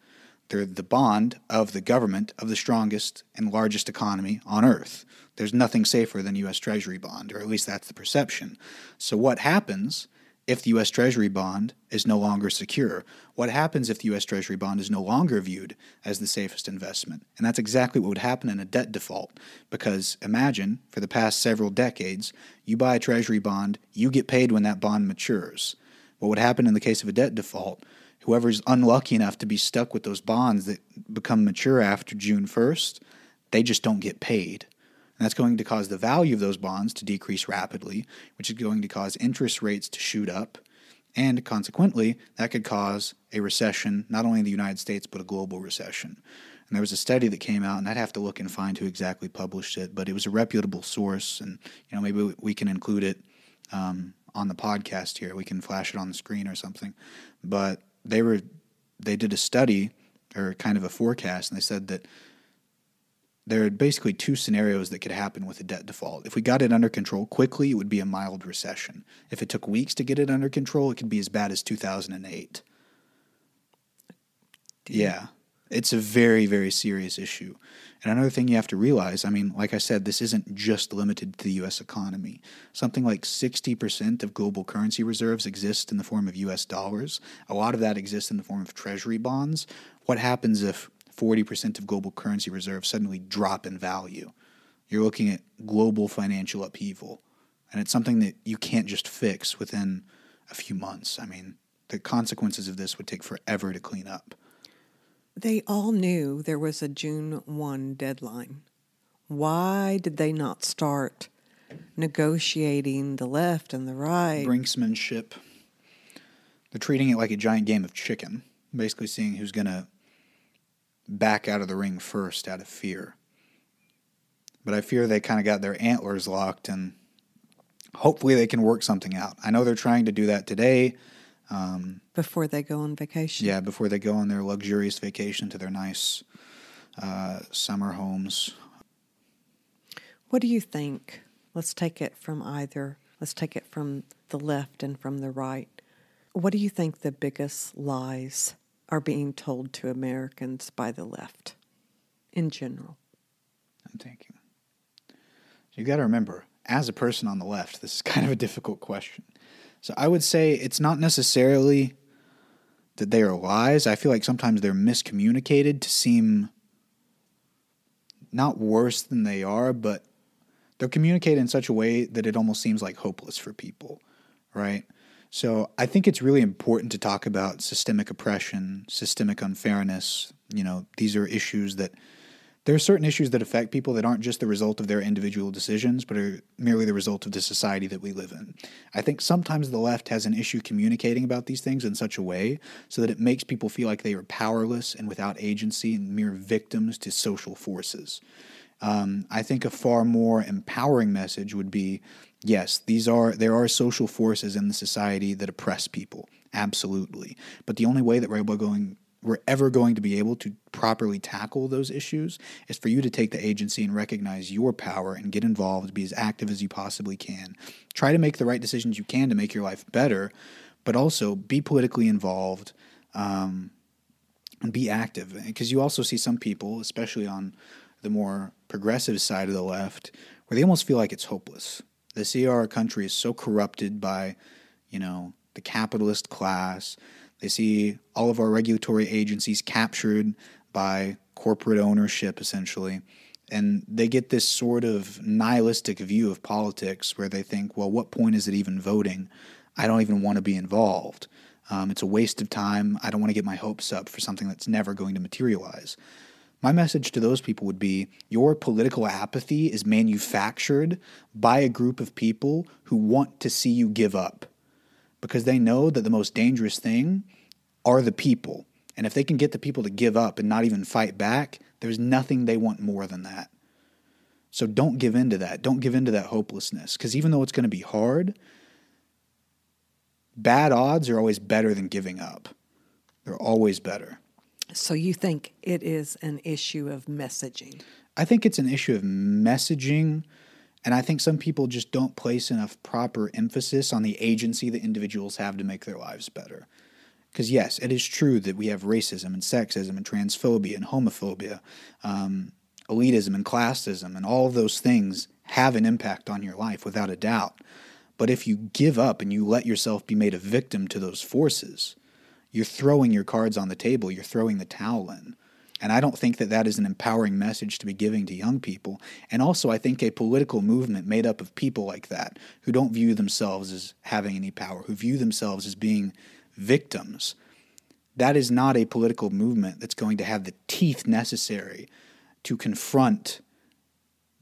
They're the bond of the government of the strongest and largest economy on earth. There's nothing safer than US Treasury bond, or at least that's the perception. So what happens if the US Treasury bond is no longer secure? What happens if the US Treasury bond is no longer viewed as the safest investment? And that's exactly what would happen in a debt default. Because imagine, for the past several decades, you buy a Treasury bond, you get paid when that bond matures. What would happen in the case of a debt default? Whoever's unlucky enough to be stuck with those bonds that become mature after June 1st, they just don't get paid. And that's going to cause the value of those bonds to decrease rapidly, which is going to cause interest rates to shoot up. And consequently, that could cause a recession, not only in the United States, but a global recession. And there was a study that came out, and I'd have to look and find who exactly published it, but it was a reputable source. And, you know, maybe we can include it um, on the podcast here. We can flash it on the screen or something. But they were, they did a study or kind of a forecast, and they said that there are basically two scenarios that could happen with a debt default. If we got it under control quickly, it would be a mild recession. If it took weeks to get it under control, it could be as bad as 2008. Yeah, it's a very, very serious issue. And another thing you have to realize I mean, like I said, this isn't just limited to the US economy. Something like 60% of global currency reserves exist in the form of US dollars. A lot of that exists in the form of treasury bonds. What happens if 40% of global currency reserves suddenly drop in value. You're looking at global financial upheaval. And it's something that you can't just fix within a few months. I mean, the consequences of this would take forever to clean up. They all knew there was a June 1 deadline. Why did they not start negotiating the left and the right? Brinksmanship. They're treating it like a giant game of chicken, basically seeing who's going to back out of the ring first out of fear. But I fear they kind of got their antlers locked and hopefully they can work something out. I know they're trying to do that today. Um, before they go on vacation. Yeah, before they go on their luxurious vacation to their nice uh, summer homes. What do you think? Let's take it from either. Let's take it from the left and from the right. What do you think the biggest lies are being told to Americans by the left in general? I'm thinking. You got to remember, as a person on the left, this is kind of a difficult question. So I would say it's not necessarily that they are lies. I feel like sometimes they're miscommunicated to seem not worse than they are, but they're communicated in such a way that it almost seems like hopeless for people, right? So I think it's really important to talk about systemic oppression, systemic unfairness. You know, these are issues that there are certain issues that affect people that aren't just the result of their individual decisions, but are merely the result of the society that we live in. I think sometimes the left has an issue communicating about these things in such a way so that it makes people feel like they are powerless and without agency and mere victims to social forces. Um, I think a far more empowering message would be yes, these are there are social forces in the society that oppress people, absolutely. But the only way that we're able going we're ever going to be able to properly tackle those issues is for you to take the agency and recognize your power and get involved, be as active as you possibly can. Try to make the right decisions you can to make your life better, but also be politically involved um, and be active. Because you also see some people, especially on the more progressive side of the left, where they almost feel like it's hopeless. They see our country is so corrupted by, you know, the capitalist class. They see all of our regulatory agencies captured by corporate ownership, essentially. And they get this sort of nihilistic view of politics where they think, well, what point is it even voting? I don't even want to be involved. Um, it's a waste of time. I don't want to get my hopes up for something that's never going to materialize. My message to those people would be your political apathy is manufactured by a group of people who want to see you give up because they know that the most dangerous thing are the people. And if they can get the people to give up and not even fight back, there's nothing they want more than that. So don't give in to that. Don't give in to that hopelessness because even though it's going to be hard, bad odds are always better than giving up. They're always better. So you think it is an issue of messaging? I think it's an issue of messaging And I think some people just don't place enough proper emphasis on the agency that individuals have to make their lives better. Because, yes, it is true that we have racism and sexism and transphobia and homophobia, um, elitism and classism, and all of those things have an impact on your life without a doubt. But if you give up and you let yourself be made a victim to those forces, you're throwing your cards on the table, you're throwing the towel in. And I don't think that that is an empowering message to be giving to young people. And also, I think a political movement made up of people like that, who don't view themselves as having any power, who view themselves as being victims, that is not a political movement that's going to have the teeth necessary to confront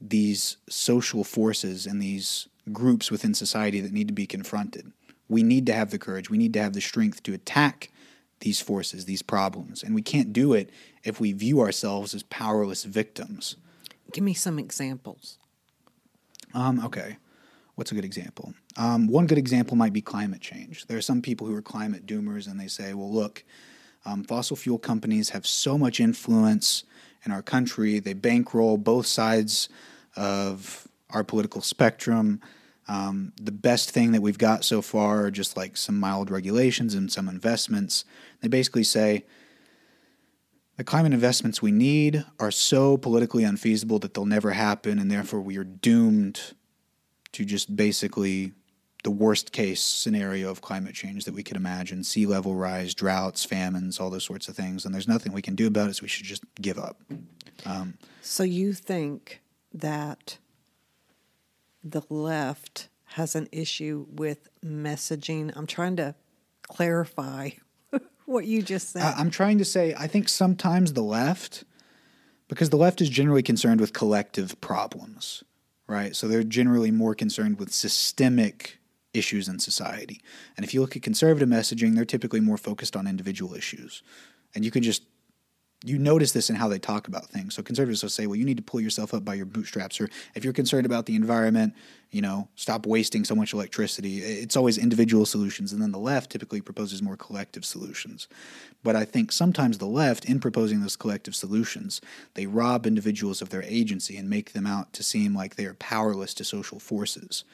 these social forces and these groups within society that need to be confronted. We need to have the courage, we need to have the strength to attack these forces, these problems. And we can't do it if we view ourselves as powerless victims. Give me some examples. Um, okay. What's a good example? Um, one good example might be climate change. There are some people who are climate doomers and they say, well, look, um, fossil fuel companies have so much influence in our country. They bankroll both sides of our political spectrum. Um, the best thing that we've got so far are just like some mild regulations and some investments. They basically say the climate investments we need are so politically unfeasible that they'll never happen, and therefore we are doomed to just basically the worst case scenario of climate change that we could imagine sea level rise, droughts, famines, all those sorts of things. And there's nothing we can do about it, so we should just give up. Um, so you think that the left has an issue with messaging. I'm trying to clarify what you just said. I'm trying to say, I think sometimes the left, because the left is generally concerned with collective problems, right? So they're generally more concerned with systemic issues in society. And if you look at conservative messaging, they're typically more focused on individual issues. And you can just you notice this in how they talk about things. So conservatives will say, well, you need to pull yourself up by your bootstraps, or if you're concerned about the environment, you know, stop wasting so much electricity. It's always individual solutions, and then the left typically proposes more collective solutions. But I think sometimes the left, in proposing those collective solutions, they rob individuals of their agency and make them out to seem like they are powerless to social forces.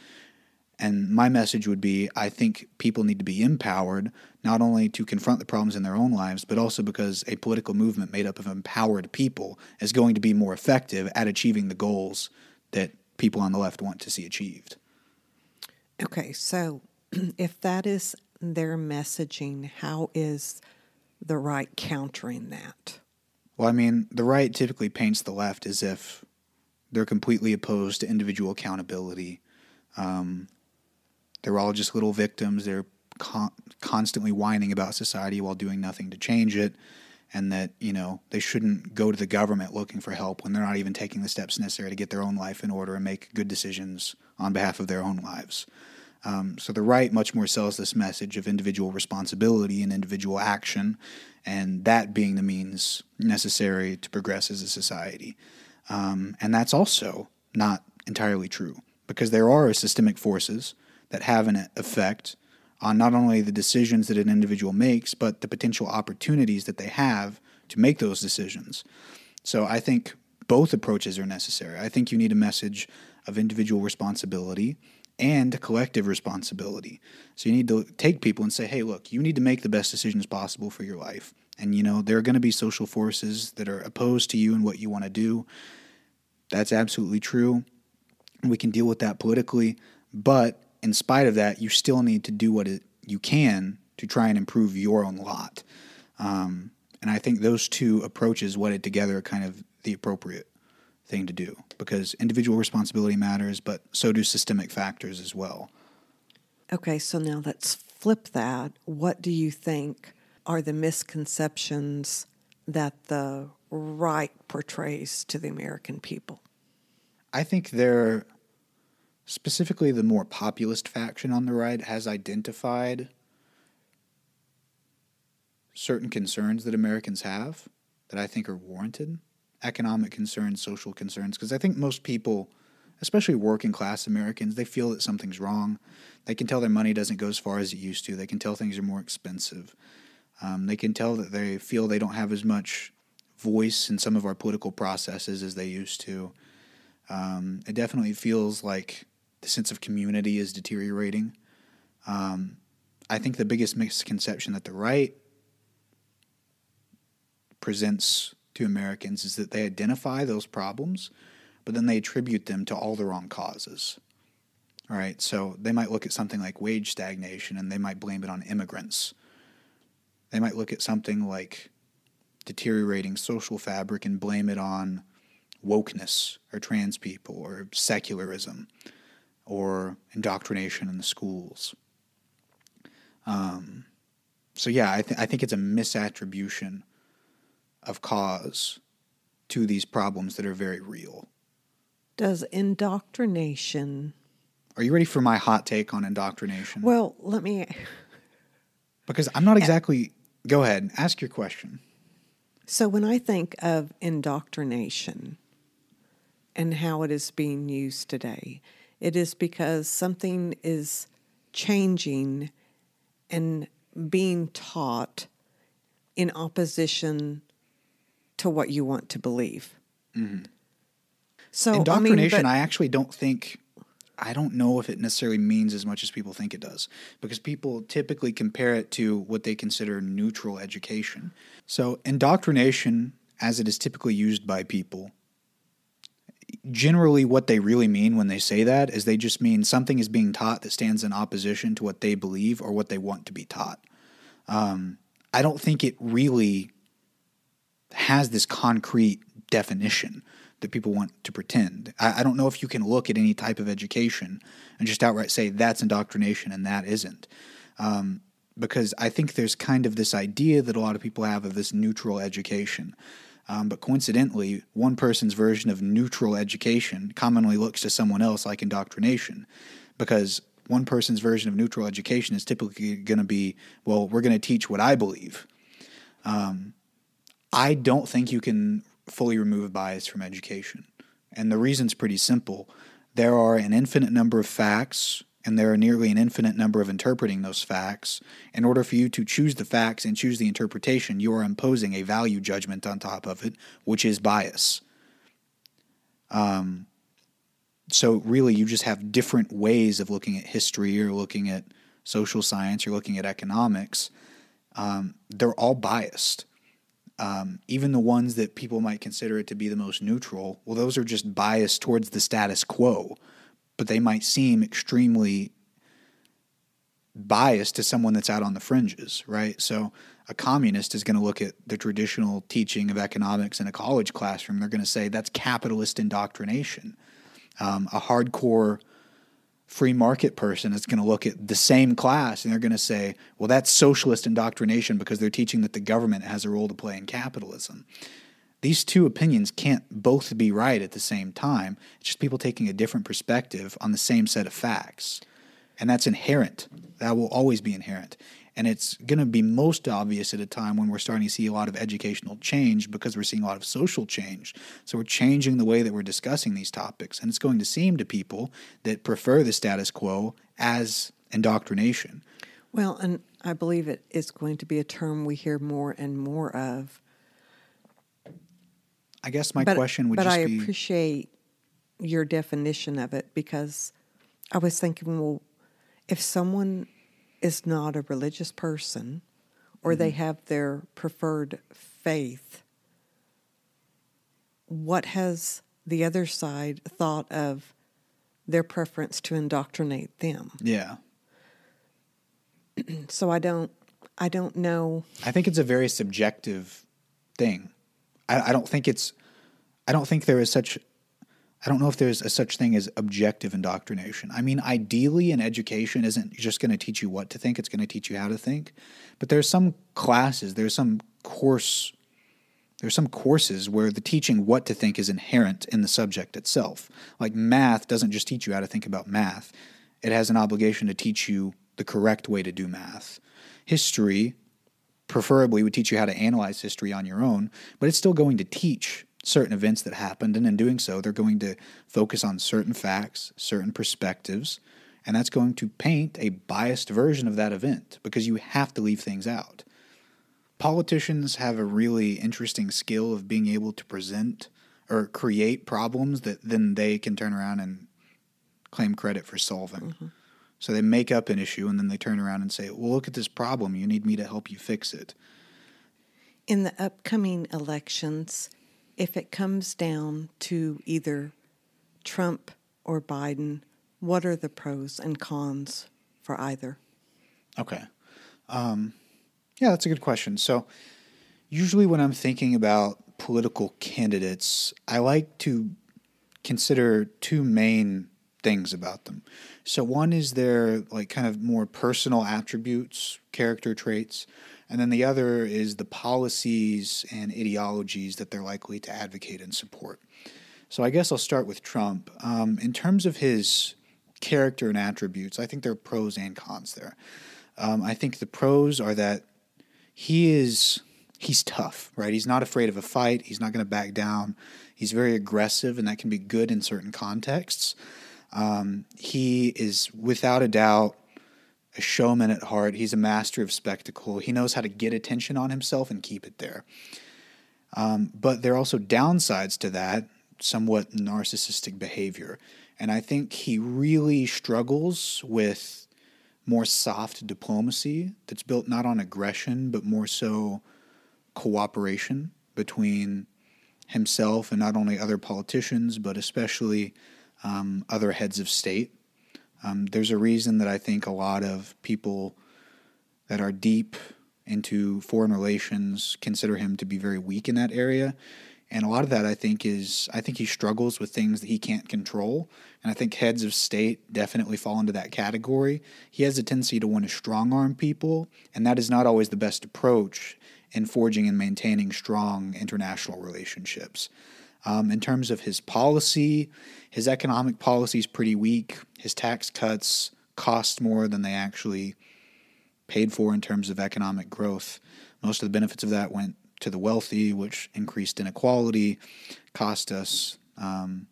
And my message would be I think people need to be empowered, not only to confront the problems in their own lives, but also because a political movement made up of empowered people is going to be more effective at achieving the goals that people on the left want to see achieved. Okay, so if that is their messaging, how is the right countering that? Well, I mean, the right typically paints the left as if they're completely opposed to individual accountability. Um, they're all just little victims. They're con- constantly whining about society while doing nothing to change it. And that, you know, they shouldn't go to the government looking for help when they're not even taking the steps necessary to get their own life in order and make good decisions on behalf of their own lives. Um, so the right much more sells this message of individual responsibility and individual action, and that being the means necessary to progress as a society. Um, and that's also not entirely true because there are systemic forces that have an effect on not only the decisions that an individual makes, but the potential opportunities that they have to make those decisions. So I think both approaches are necessary. I think you need a message of individual responsibility and collective responsibility. So you need to take people and say, hey, look, you need to make the best decisions possible for your life. And, you know, there are going to be social forces that are opposed to you and what you want to do. That's absolutely true. We can deal with that politically. But in spite of that, you still need to do what it, you can to try and improve your own lot. Um, and I think those two approaches, wedded together, are kind of the appropriate thing to do because individual responsibility matters, but so do systemic factors as well. Okay, so now let's flip that. What do you think are the misconceptions that the right portrays to the American people? I think they're specifically the more populist faction on the right has identified certain concerns that Americans have that I think are warranted economic concerns, social concerns, because I think most people, especially working class Americans, they feel that something's wrong. They can tell their money doesn't go as far as it used to. They can tell things are more expensive. Um, they can tell that they feel they don't have as much voice in some of our political processes as they used to. Um, it definitely feels like the sense of community is deteriorating. Um, I think the biggest misconception that the right presents to Americans is that they identify those problems, but then they attribute them to all the wrong causes. All right, so they might look at something like wage stagnation and they might blame it on immigrants. They might look at something like deteriorating social fabric and blame it on wokeness or trans people or secularism or indoctrination in the schools. Um, so yeah, I, th- I think it's a misattribution of cause to these problems that are very real. Does indoctrination? Are you ready for my hot take on indoctrination? Well, let me. Because I'm not exactly. Go ahead, ask your question. So when I think of indoctrination and how it is being used today, it is because something is changing and being taught in opposition to what you want to believe. Mm-hmm. So indoctrination, I, mean, but, I actually don't think. I don't know if it necessarily means as much as people think it does, because people typically compare it to what they consider neutral education. So, indoctrination, as it is typically used by people, generally what they really mean when they say that is they just mean something is being taught that stands in opposition to what they believe or what they want to be taught. Um, I don't think it really has this concrete definition that people want to pretend. I, I, don't know if you can look at any type of education and just outright say that's indoctrination and that isn't. Um, because I think there's kind of this idea that a lot of people have of this neutral education. Um, but coincidentally, one person's version of neutral education commonly looks to someone else like indoctrination, because one person's version of neutral education is typically going to be, well, we're going to teach what I believe. Um, I don't think you can fully remove bias from education. And the reason's pretty simple. There are an infinite number of facts and there are nearly an infinite number of interpreting those facts. In order for you to choose the facts and choose the interpretation, you are imposing a value judgment on top of it, which is bias. Um, so, really, you just have different ways of looking at history you're looking at social science you're looking at economics. Um, they're all biased. Um, even the ones that people might consider it to be the most neutral, well, those are just biased towards the status quo but they might seem extremely biased to someone that's out on the fringes, right? So a communist is going to look at the traditional teaching of economics in a college classroom. They're going to say that's capitalist indoctrination. Um, a hardcore free market person is going to look at the same class and they're going to say, well, that's socialist indoctrination because they're teaching that the government has a role to play in capitalism these two opinions can't both be right at the same time. It's just people taking a different perspective on the same set of facts. And that's inherent. That will always be inherent. And it's going to be most obvious at a time when we're starting to see a lot of educational change because we're seeing a lot of social change. So we're changing the way that we're discussing these topics. And it's going to seem to people that prefer the status quo as indoctrination. Well, and I believe it is going to be a term we hear more and more of I guess my but, question would but just I be. But I appreciate your definition of it because I was thinking, well, if someone is not a religious person or mm-hmm. they have their preferred faith, what has the other side thought of their preference to indoctrinate them? Yeah. so I don't I don't know. I think it's a very subjective thing. I, I don't think it's I don't think there is such I don't know if there's a such thing as objective indoctrination. I mean, ideally, an education isn't just going to teach you what to think; it's going to teach you how to think. But there's some classes, there's some course, there's some courses where the teaching what to think is inherent in the subject itself. Like math doesn't just teach you how to think about math; it has an obligation to teach you the correct way to do math. History preferably would teach you how to analyze history on your own, but it's still going to teach certain events that happened. And in doing so, they're going to focus on certain facts, certain perspectives, and that's going to paint a biased version of that event because you have to leave things out. Politicians have a really interesting skill of being able to present or create problems that then they can turn around and claim credit for solving. Mm-hmm. So they make up an issue and then they turn around and say, "Well, look at this problem. You need me to help you fix it." In the upcoming elections, if it comes down to either Trump or Biden, what are the pros and cons for either? Okay. Um, yeah, that's a good question. So, usually when I'm thinking about political candidates, I like to consider two main things about them. So, one is their like kind of more personal attributes, character traits, and then the other is the policies and ideologies that they're likely to advocate and support. So, I guess I'll start with Trump. Um, in terms of his character and attributes, I think there are pros and cons there. Um, I think the pros are that he is he's tough, right? He's not afraid of a fight. He's not going to back down. He's very aggressive, and that can be good in certain contexts. Um, he is without a doubt a showman at heart. He's a master of spectacle. He knows how to get attention on himself and keep it there. Um, but there are also downsides to that, somewhat narcissistic behavior. And I think he really struggles with more soft diplomacy that's built not on aggression, but more so cooperation between himself and not only other politicians, but especially um, other heads of state. Um, there's a reason that I think a lot of people that are deep into foreign relations consider him to be very weak in that area. And a lot of that, I think, is I think he struggles with things that he can't control. And I think heads of state definitely fall into that category. He has a tendency to want to strong arm people, and that is not always the best approach in forging and maintaining strong international relationships. Um, in terms of his policy, his economic policy is pretty weak. His tax cuts cost more than they actually paid for in terms of economic growth. Most of the benefits of that went to the wealthy, which increased inequality, cost us um,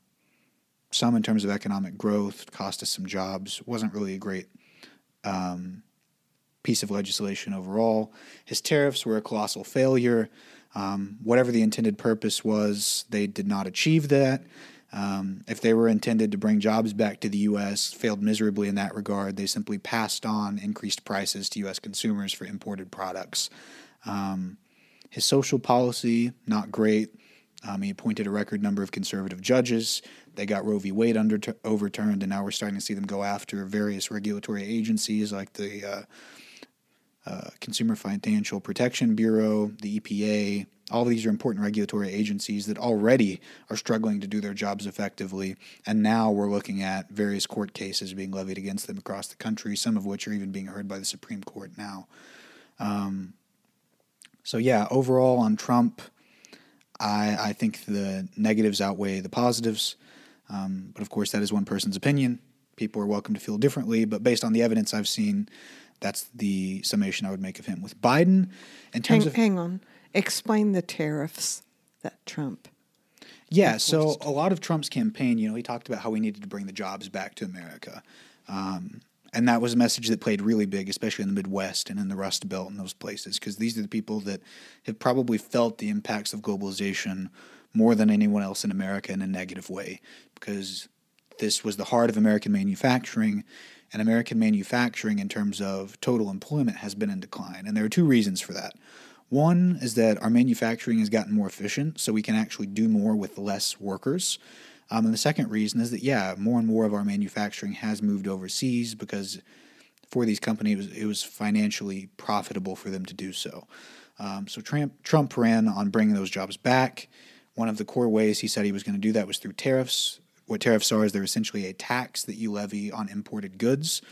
some in terms of economic growth, cost us some jobs. wasn't really a great um, piece of legislation overall. His tariffs were a colossal failure. Um, whatever the intended purpose was, they did not achieve that. Um, if they were intended to bring jobs back to the U.S., failed miserably in that regard. They simply passed on increased prices to U.S. consumers for imported products. Um, his social policy, not great. Um, he appointed a record number of conservative judges. They got Roe v. Wade under, overturned, and now we're starting to see them go after various regulatory agencies like the uh, uh, Consumer Financial Protection Bureau, the EPA. All of these are important regulatory agencies that already are struggling to do their jobs effectively. And now we're looking at various court cases being levied against them across the country, some of which are even being heard by the Supreme Court now. Um, so yeah, overall on Trump, I I think the negatives outweigh the positives. Um, but of course, that is one person's opinion. People are welcome to feel differently, but based on the evidence I've seen, that's the summation I would make of him. With Biden, in terms hang, of hang on, explain the tariffs that Trump. Yeah, so a lot of Trump's campaign, you know, he talked about how we needed to bring the jobs back to America. Um, and that was a message that played really big, especially in the Midwest and in the Rust Belt and those places, because these are the people that have probably felt the impacts of globalization more than anyone else in America in a negative way, because this was the heart of American manufacturing, and American manufacturing, in terms of total employment, has been in decline. And there are two reasons for that. One is that our manufacturing has gotten more efficient, so we can actually do more with less workers. Um, and the second reason is that, yeah, more and more of our manufacturing has moved overseas because for these companies, it was, it was financially profitable for them to do so. Um, so Trump, Trump ran on bringing those jobs back. One of the core ways he said he was going to do that was through tariffs. What tariffs are is they're essentially a tax that you levy on imported goods.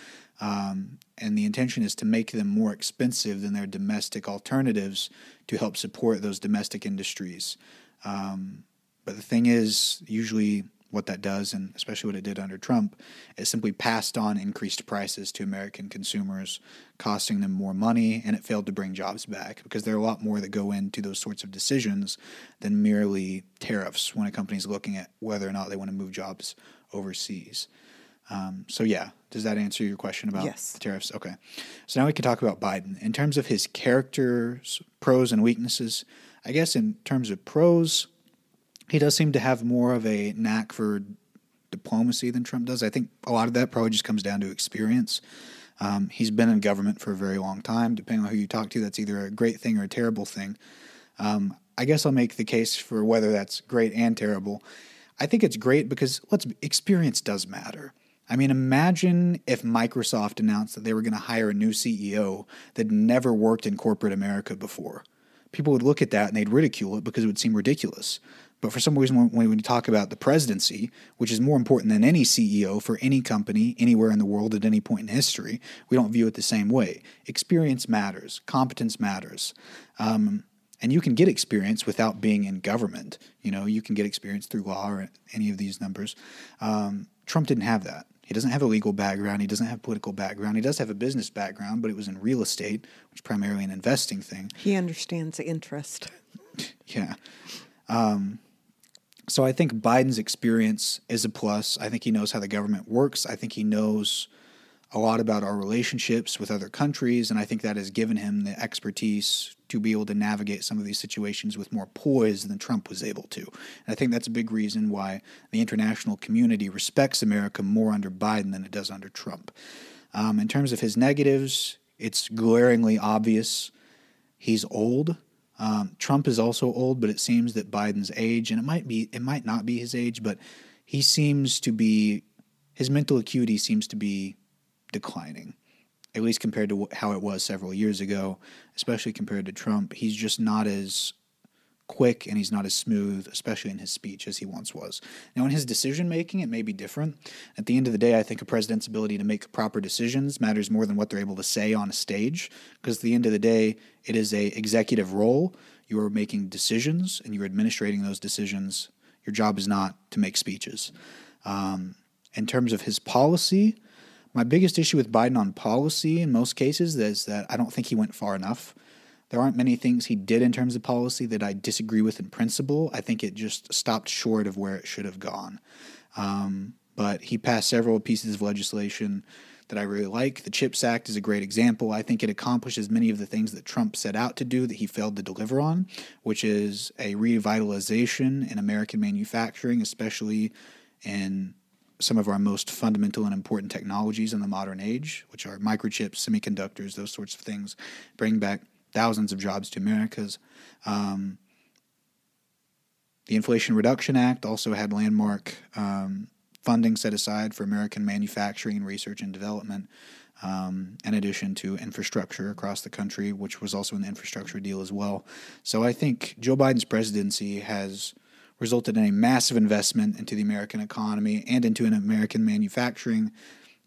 Um, and the intention is to make them more expensive than their domestic alternatives to help support those domestic industries. Um, but the thing is, usually what that does, and especially what it did under Trump, is simply passed on increased prices to American consumers, costing them more money, and it failed to bring jobs back because there are a lot more that go into those sorts of decisions than merely tariffs when a company's looking at whether or not they want to move jobs overseas. Um, so yeah, does that answer your question about yes. the tariffs? Okay. So now we can talk about Biden in terms of his character's pros and weaknesses. I guess in terms of pros, he does seem to have more of a knack for diplomacy than Trump does. I think a lot of that probably just comes down to experience. Um, he's been in government for a very long time. Depending on who you talk to, that's either a great thing or a terrible thing. Um, I guess I'll make the case for whether that's great and terrible. I think it's great because let's experience does matter. I mean, imagine if Microsoft announced that they were going to hire a new CEO that never worked in corporate America before. People would look at that and they'd ridicule it because it would seem ridiculous. But for some reason, when, when we talk about the presidency, which is more important than any CEO for any company anywhere in the world at any point in history, we don't view it the same way. Experience matters, competence matters. Um, and you can get experience without being in government. You know, you can get experience through law or any of these numbers. Um, Trump didn't have that. He doesn't have a legal background. He doesn't have political background. He does have a business background, but it was in real estate, which is primarily an investing thing. He understands interest. yeah. Um, so I think Biden's experience is a plus. I think he knows how the government works. I think he knows a lot about our relationships with other countries, and I think that has given him the expertise to be able to navigate some of these situations with more poise than Trump was able to. And I think that's a big reason why the international community respects America more under Biden than it does under Trump. Um, in terms of his negatives, it's glaringly obvious. He's old. Um, Trump is also old, but it seems that Biden's age, and it might be, it might not be his age, but he seems to be, his mental acuity seems to be declining, at least compared to how it was several years ago, especially compared to Trump. He's just not as quick and he's not as smooth, especially in his speech, as he once was. Now, in his decision making, it may be different. At the end of the day, I think a president's ability to make proper decisions matters more than what they're able to say on a stage, because at the end of the day, it is a executive role. You are making decisions and you're administrating those decisions. Your job is not to make speeches. Um, in terms of his policy, my biggest issue with Biden on policy in most cases is that I don't think he went far enough. There aren't many things he did in terms of policy that I disagree with in principle. I think it just stopped short of where it should have gone. Um, but he passed several pieces of legislation that I really like. The CHIPS Act is a great example. I think it accomplishes many of the things that Trump set out to do that he failed to deliver on, which is a revitalization in American manufacturing, especially in some of our most fundamental and important technologies in the modern age, which are microchips, semiconductors, those sorts of things, bring back thousands of jobs to America's. Um, the Inflation Reduction Act also had landmark um, funding set aside for American manufacturing, research, and development, um, in addition to infrastructure across the country, which was also the infrastructure deal as well. So I think Joe Biden's presidency has resulted in a massive investment into the American economy and into an American manufacturing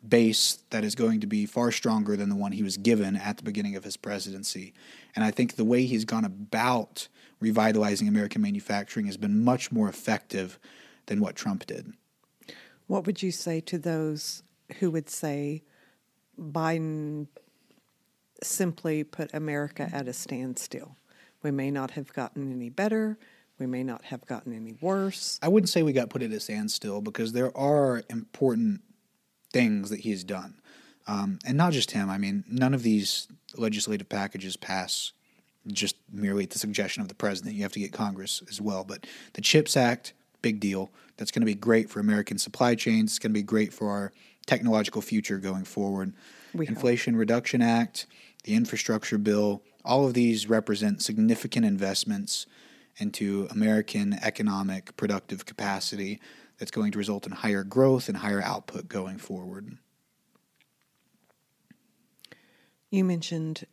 base that is going to be far stronger than the one he was given at the beginning of his presidency. And I think the way he's gone about revitalizing American manufacturing has been much more effective than what Trump did. What would you say to those who would say Biden simply put America at a standstill? We may not have gotten any better. We may not have gotten any worse. I wouldn't say we got put at a standstill because there are important things that he's done. Um, and not just him. I mean, none of these legislative packages pass just merely at the suggestion of the president. You have to get Congress as well. But the CHIPS Act, big deal. That's going to be great for American supply chains. It's going to be great for our technological future going forward. We Inflation hope. Reduction Act, the infrastructure bill, all of these represent significant investments into American economic productive capacity that's going to result in higher growth and higher output going forward. You mentioned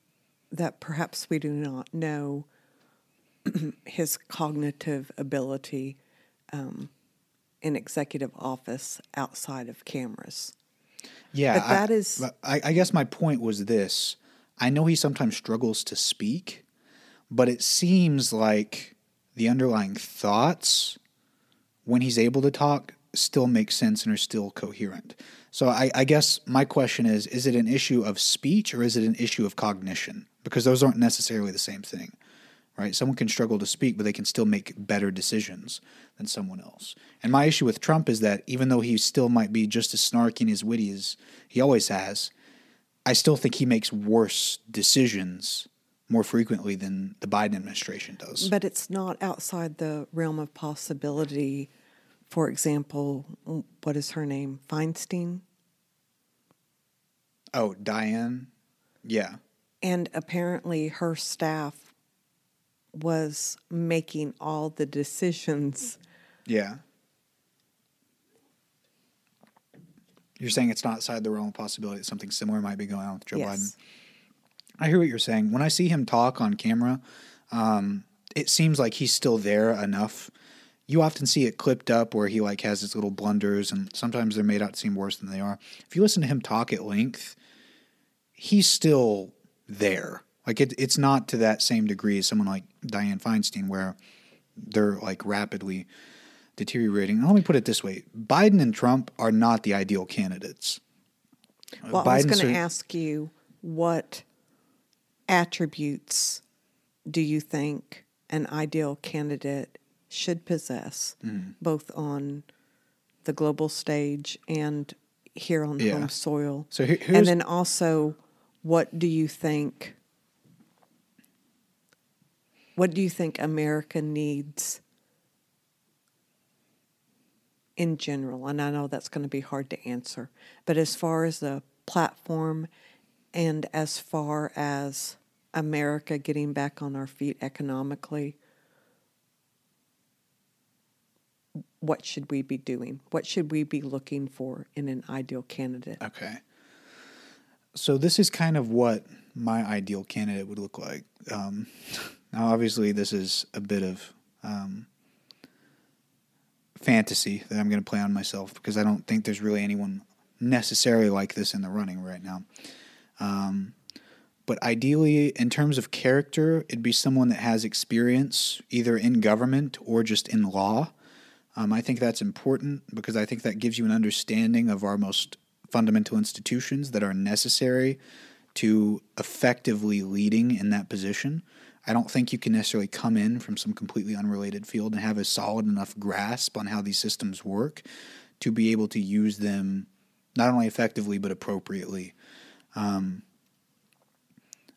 that perhaps we do not know his cognitive ability um, in executive office outside of cameras. Yeah, but that I, is. I, I guess my point was this: I know he sometimes struggles to speak, but it seems like the underlying thoughts when he's able to talk still make sense and are still coherent. So I, I, guess my question is is it an issue of speech or is it an issue of cognition? Because those aren't necessarily the same thing. Right? Someone can struggle to speak, but they can still make better decisions than someone else. And my issue with Trump is that even though he still might be just as snarky and as witty as he always has, I still think he makes worse decisions more frequently than the Biden administration does. But it's not outside the realm of possibility. For example, what is her name? Feinstein? Oh, Diane? Yeah. And apparently her staff was making all the decisions. Yeah. You're saying it's not outside the realm of possibility that something similar might be going on with Joe yes. Biden. I hear what you're saying. When I see him talk on camera, um, it seems like he's still there enough. You often see it clipped up where he like has his little blunders, and sometimes they're made out to seem worse than they are. If you listen to him talk at length, he's still there. Like it, it's not to that same degree as someone like Diane Feinstein, where they're like rapidly deteriorating. Let me put it this way: Biden and Trump are not the ideal candidates. Well, Biden's I was going to ask you what attributes do you think an ideal candidate should possess, mm. both on the global stage and here on yeah. home soil? So here, and then also, what do you think? What do you think America needs in general? And I know that's going to be hard to answer, but as far as the platform and as far as America getting back on our feet economically, what should we be doing? What should we be looking for in an ideal candidate? Okay. So, this is kind of what my ideal candidate would look like. Um, now, obviously, this is a bit of um, fantasy that I'm going to play on myself because I don't think there's really anyone necessarily like this in the running right now. Um, but ideally, in terms of character, it'd be someone that has experience either in government or just in law. Um, I think that's important because I think that gives you an understanding of our most fundamental institutions that are necessary to effectively leading in that position. I don't think you can necessarily come in from some completely unrelated field and have a solid enough grasp on how these systems work to be able to use them not only effectively but appropriately. Um,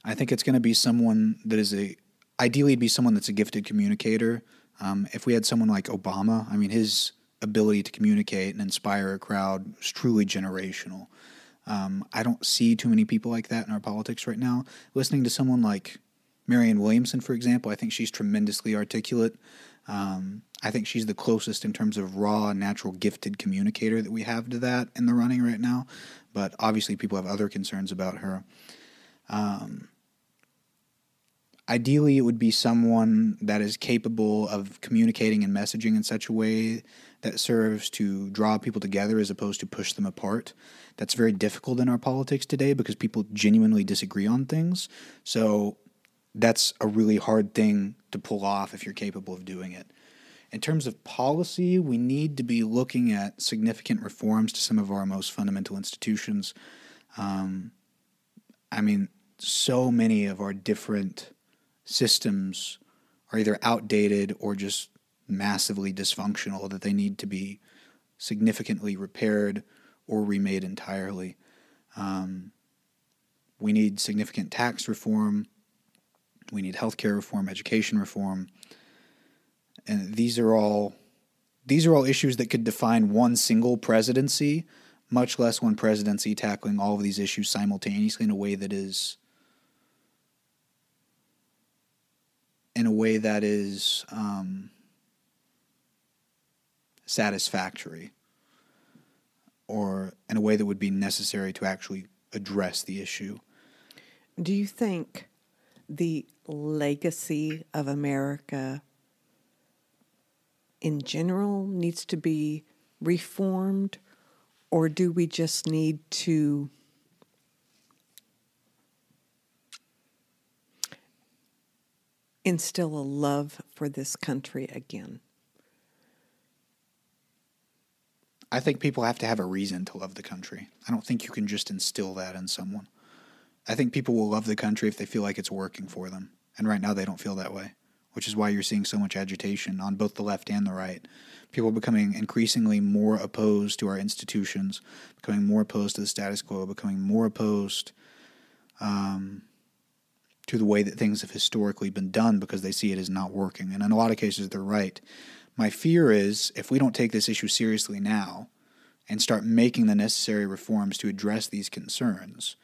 I think it's going to be someone that is a ideally be someone that's a gifted communicator. Um, if we had someone like Obama, I mean, his ability to communicate and inspire a crowd is truly generational. Um, I don't see too many people like that in our politics right now. Listening to someone like Marianne Williamson, for example, I think she's tremendously articulate. Um, I think she's the closest in terms of raw, natural, gifted communicator that we have to that in the running right now. But obviously, people have other concerns about her. Um, ideally, it would be someone that is capable of communicating and messaging in such a way that serves to draw people together as opposed to push them apart. That's very difficult in our politics today because people genuinely disagree on things. So that's a really hard thing to pull off if you're capable of doing it. In terms of policy, we need to be looking at significant reforms to some of our most fundamental institutions. Um, I mean, so many of our different systems are either outdated or just massively dysfunctional that they need to be significantly repaired or remade entirely. Um, we need significant tax reform. We need healthcare reform, education reform, and these are all these are all issues that could define one single presidency, much less one presidency tackling all of these issues simultaneously in a way that is in a way that is um, satisfactory or in a way that would be necessary to actually address the issue. Do you think the legacy of America in general needs to be reformed, or do we just need to instill a love for this country again? I think people have to have a reason to love the country. I don't think you can just instill that in someone. I think people will love the country if they feel like it's working for them. And right now they don't feel that way, which is why you're seeing so much agitation on both the left and the right. People becoming increasingly more opposed to our institutions, becoming more opposed to the status quo, becoming more opposed um, to the way that things have historically been done because they see it as not working. And in a lot of cases, they're right. My fear is if we don't take this issue seriously now and start making the necessary reforms to address these concerns,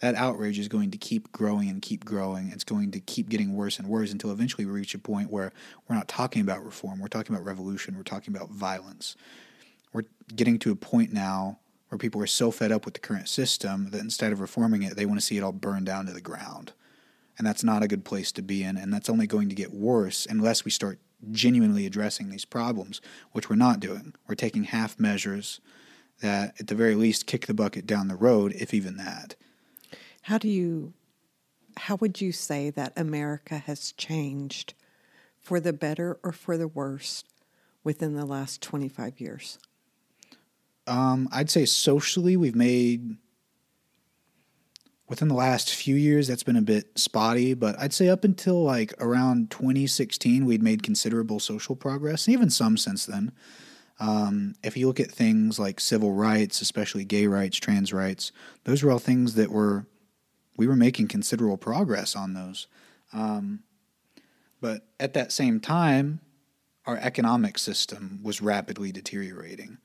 that outrage is going to keep growing and keep growing. It's going to keep getting worse and worse until eventually we reach a point where we're not talking about reform, we're talking about revolution, we're talking about violence. We're getting to a point now where people are so fed up with the current system that instead of reforming it, they want to see it all burned down to the ground. And that's not a good place to be in, and that's only going to get worse unless we start genuinely addressing these problems, which we're not doing. We're taking half measures that, at the very least, kick the bucket down the road, if even that. How do you, how would you say that America has changed for the better or for the worse within the last 25 years? Um, I'd say socially, we've made within the last few years that's been a bit spotty, but I'd say up until like around 2016, we'd made considerable social progress, even some since then. Um, if you look at things like civil rights, especially gay rights, trans rights, those were all things that were we were making considerable progress on those. Um, but at that same time, our economic system was rapidly deteriorating.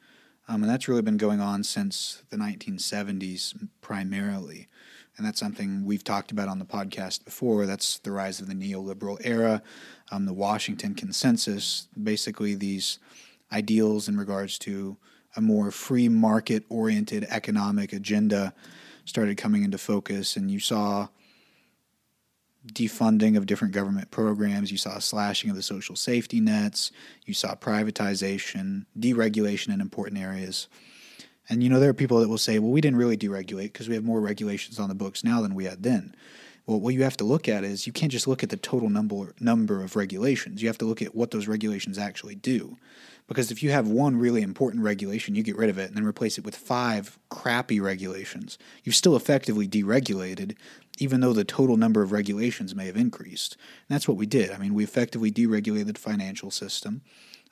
Um, and that's really been going on since the 1970s primarily. And that's something we've talked about on the podcast before. That's the rise of the neoliberal era, um, the Washington Consensus, basically these ideals in regards to a more free market oriented economic agenda started coming into focus. And you saw defunding of different government programs. You saw slashing of the social safety nets. You saw privatization, deregulation in important areas. And you know, there are people that will say, well, we didn't really deregulate because we have more regulations on the books now than we had then. Well, what you have to look at is you can't just look at the total number number of regulations. You have to look at what those regulations actually do. Because if you have one really important regulation, you get rid of it and then replace it with five crappy regulations. You've still effectively deregulated, even though the total number of regulations may have increased. And that's what we did. I mean, we effectively deregulated the financial system.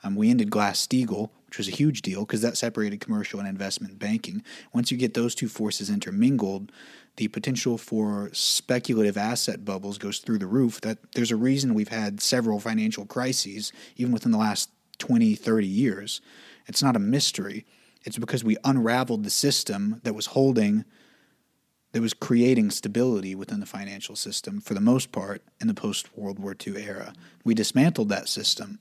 Um, we ended Glass Steagall, which was a huge deal because that separated commercial and investment banking. Once you get those two forces intermingled, the potential for speculative asset bubbles goes through the roof. That there's a reason we've had several financial crises even within the last 20, 30 years. It's not a mystery. It's because we unraveled the system that was holding, that was creating stability within the financial system for the most part in the post World War II era. We dismantled that system.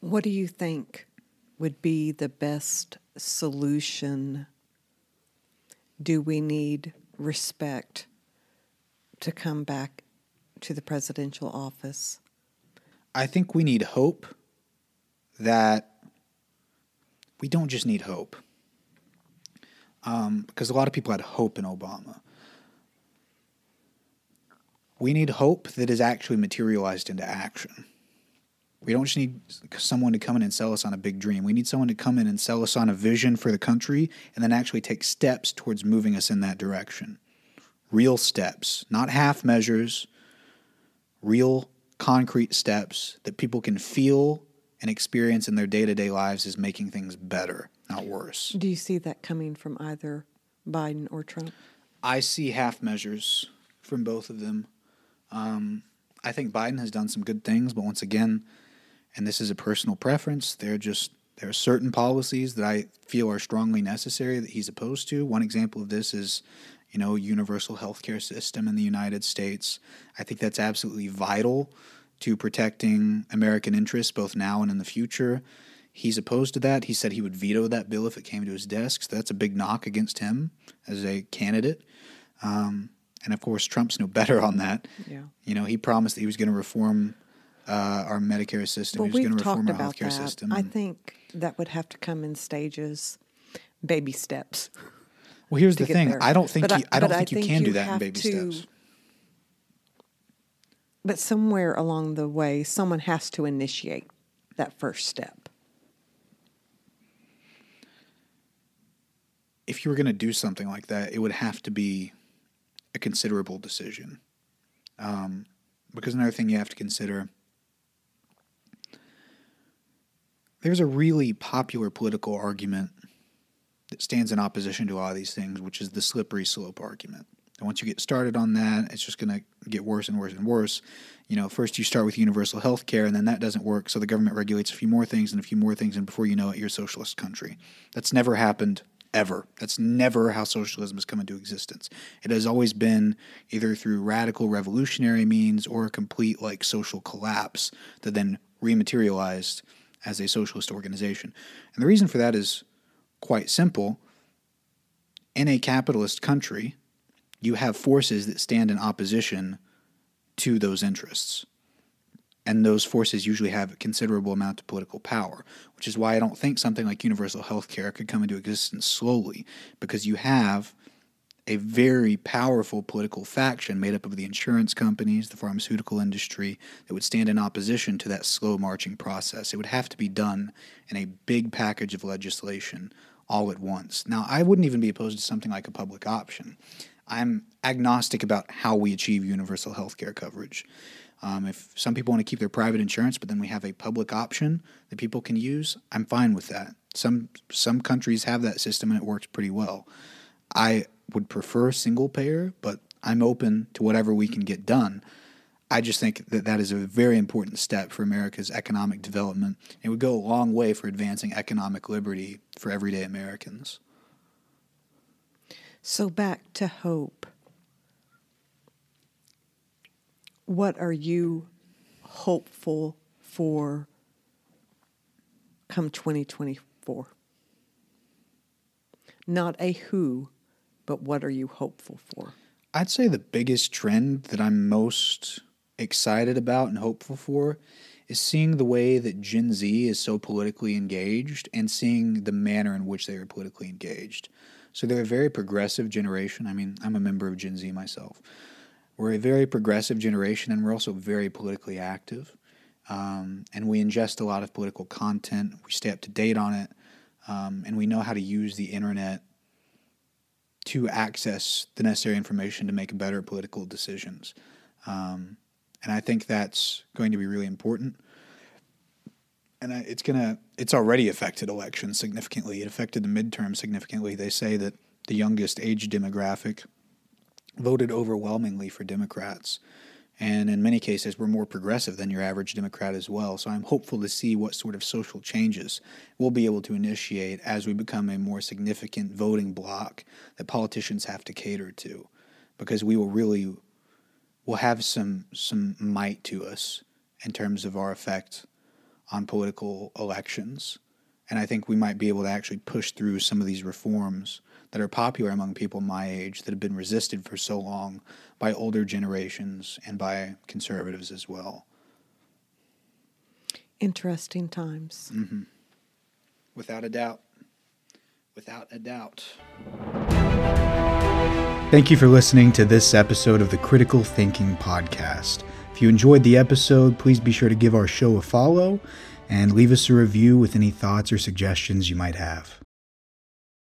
What do you think would be the best solution? Do we need respect to come back to the presidential office? I think we need hope that we don't just need hope. Um, because a lot of people had hope in Obama. We need hope that is actually materialized into action. We don't just need someone to come in and sell us on a big dream. We need someone to come in and sell us on a vision for the country and then actually take steps towards moving us in that direction. Real steps, not half measures, real concrete steps that people can feel and experience in their day to day lives is making things better, not worse. Do you see that coming from either Biden or Trump? I see half measures from both of them. Um, I think Biden has done some good things, but once again, and this is a personal preference, there are just there are certain policies that I feel are strongly necessary that he's opposed to. One example of this is, you know, universal health care system in the United States. I think that's absolutely vital to protecting American interests both now and in the future. He's opposed to that. He said he would veto that bill if it came to his desk. So that's a big knock against him as a candidate. Um, and of course, Trump's no better on that. Yeah. You know, he promised that he was going to reform uh, our Medicare system. Well, he was we've going to reform our about healthcare that. system. I think that would have to come in stages, baby steps. well, here's the thing. there. I don't think But you, I, don't but think you can do that in baby to- steps. But somewhere along the way, someone has to initiate that first step. if you were going to do something like that, it would have to be a considerable decision. Um, because another thing you have to consider there's a really popular political argument that stands in opposition to all these things, which is the slippery slope argument. And once you get started on that, it's just going to get worse and worse and worse. You know, first you start with universal health care, and then that doesn't work. So the government regulates a few more things and a few more things, and before you know it, you're a socialist country. That's never happened ever. That's never how socialism has come into existence. It has always been either through radical revolutionary means or a complete like social collapse that then rematerialized as a socialist organization. And the reason for that is quite simple. In a capitalist country, you have forces that stand in opposition to those interests and those forces usually have a considerable amount of political power, which is why I don't think something like universal health care could come into existence slowly, because you have a very powerful political faction made up of the insurance companies, the pharmaceutical industry, that would stand in opposition to that slow marching process. It would have to be done in a big package of legislation all at once. Now, I wouldn't even be opposed to something like a public option. I'm agnostic about how we achieve universal health care coverage. Um, if some people want to keep their private insurance, but then we have a public option that people can use, I'm fine with that. Some some countries have that system and it works pretty well. I would prefer single payer, but I'm open to whatever we can get done. I just think that that is a very important step for America's economic development. It would go a long way for advancing economic liberty for everyday Americans. So back to hope. what are you hopeful for come 2024? Not a who, but what are you hopeful for? I'd say the biggest trend that I'm most excited about and hopeful for is seeing the way that Gen Z is so politically engaged and seeing the manner in which they are politically engaged. So they're a very progressive generation. I mean, I'm a member of Gen Z myself. We're a very progressive generation, and we're also very politically active. Um, and we ingest a lot of political content. We stay up to date on it, um, and we know how to use the internet to access the necessary information to make better political decisions. Um, and I think that's going to be really important. And it's gonna it's already affected elections significantly. It affected the midterm significantly. They say that the youngest age demographic voted overwhelmingly for Democrats. And in many cases, we're more progressive than your average Democrat as well. So I'm hopeful to see what sort of social changes we'll be able to initiate as we become a more significant voting bloc that politicians have to cater to, because we will really will have some some might to us in terms of our effect on political elections. And I think we might be able to actually push through some of these reforms that are popular among people my age that have been resisted for so long by older generations and by conservatives as well. Interesting times. Mm-hmm. Without a doubt. Without a doubt. Thank you for listening to this episode of the Critical Thinking Podcast. If you enjoyed the episode, please be sure to give our show a follow and leave us a review with any thoughts or suggestions you might have.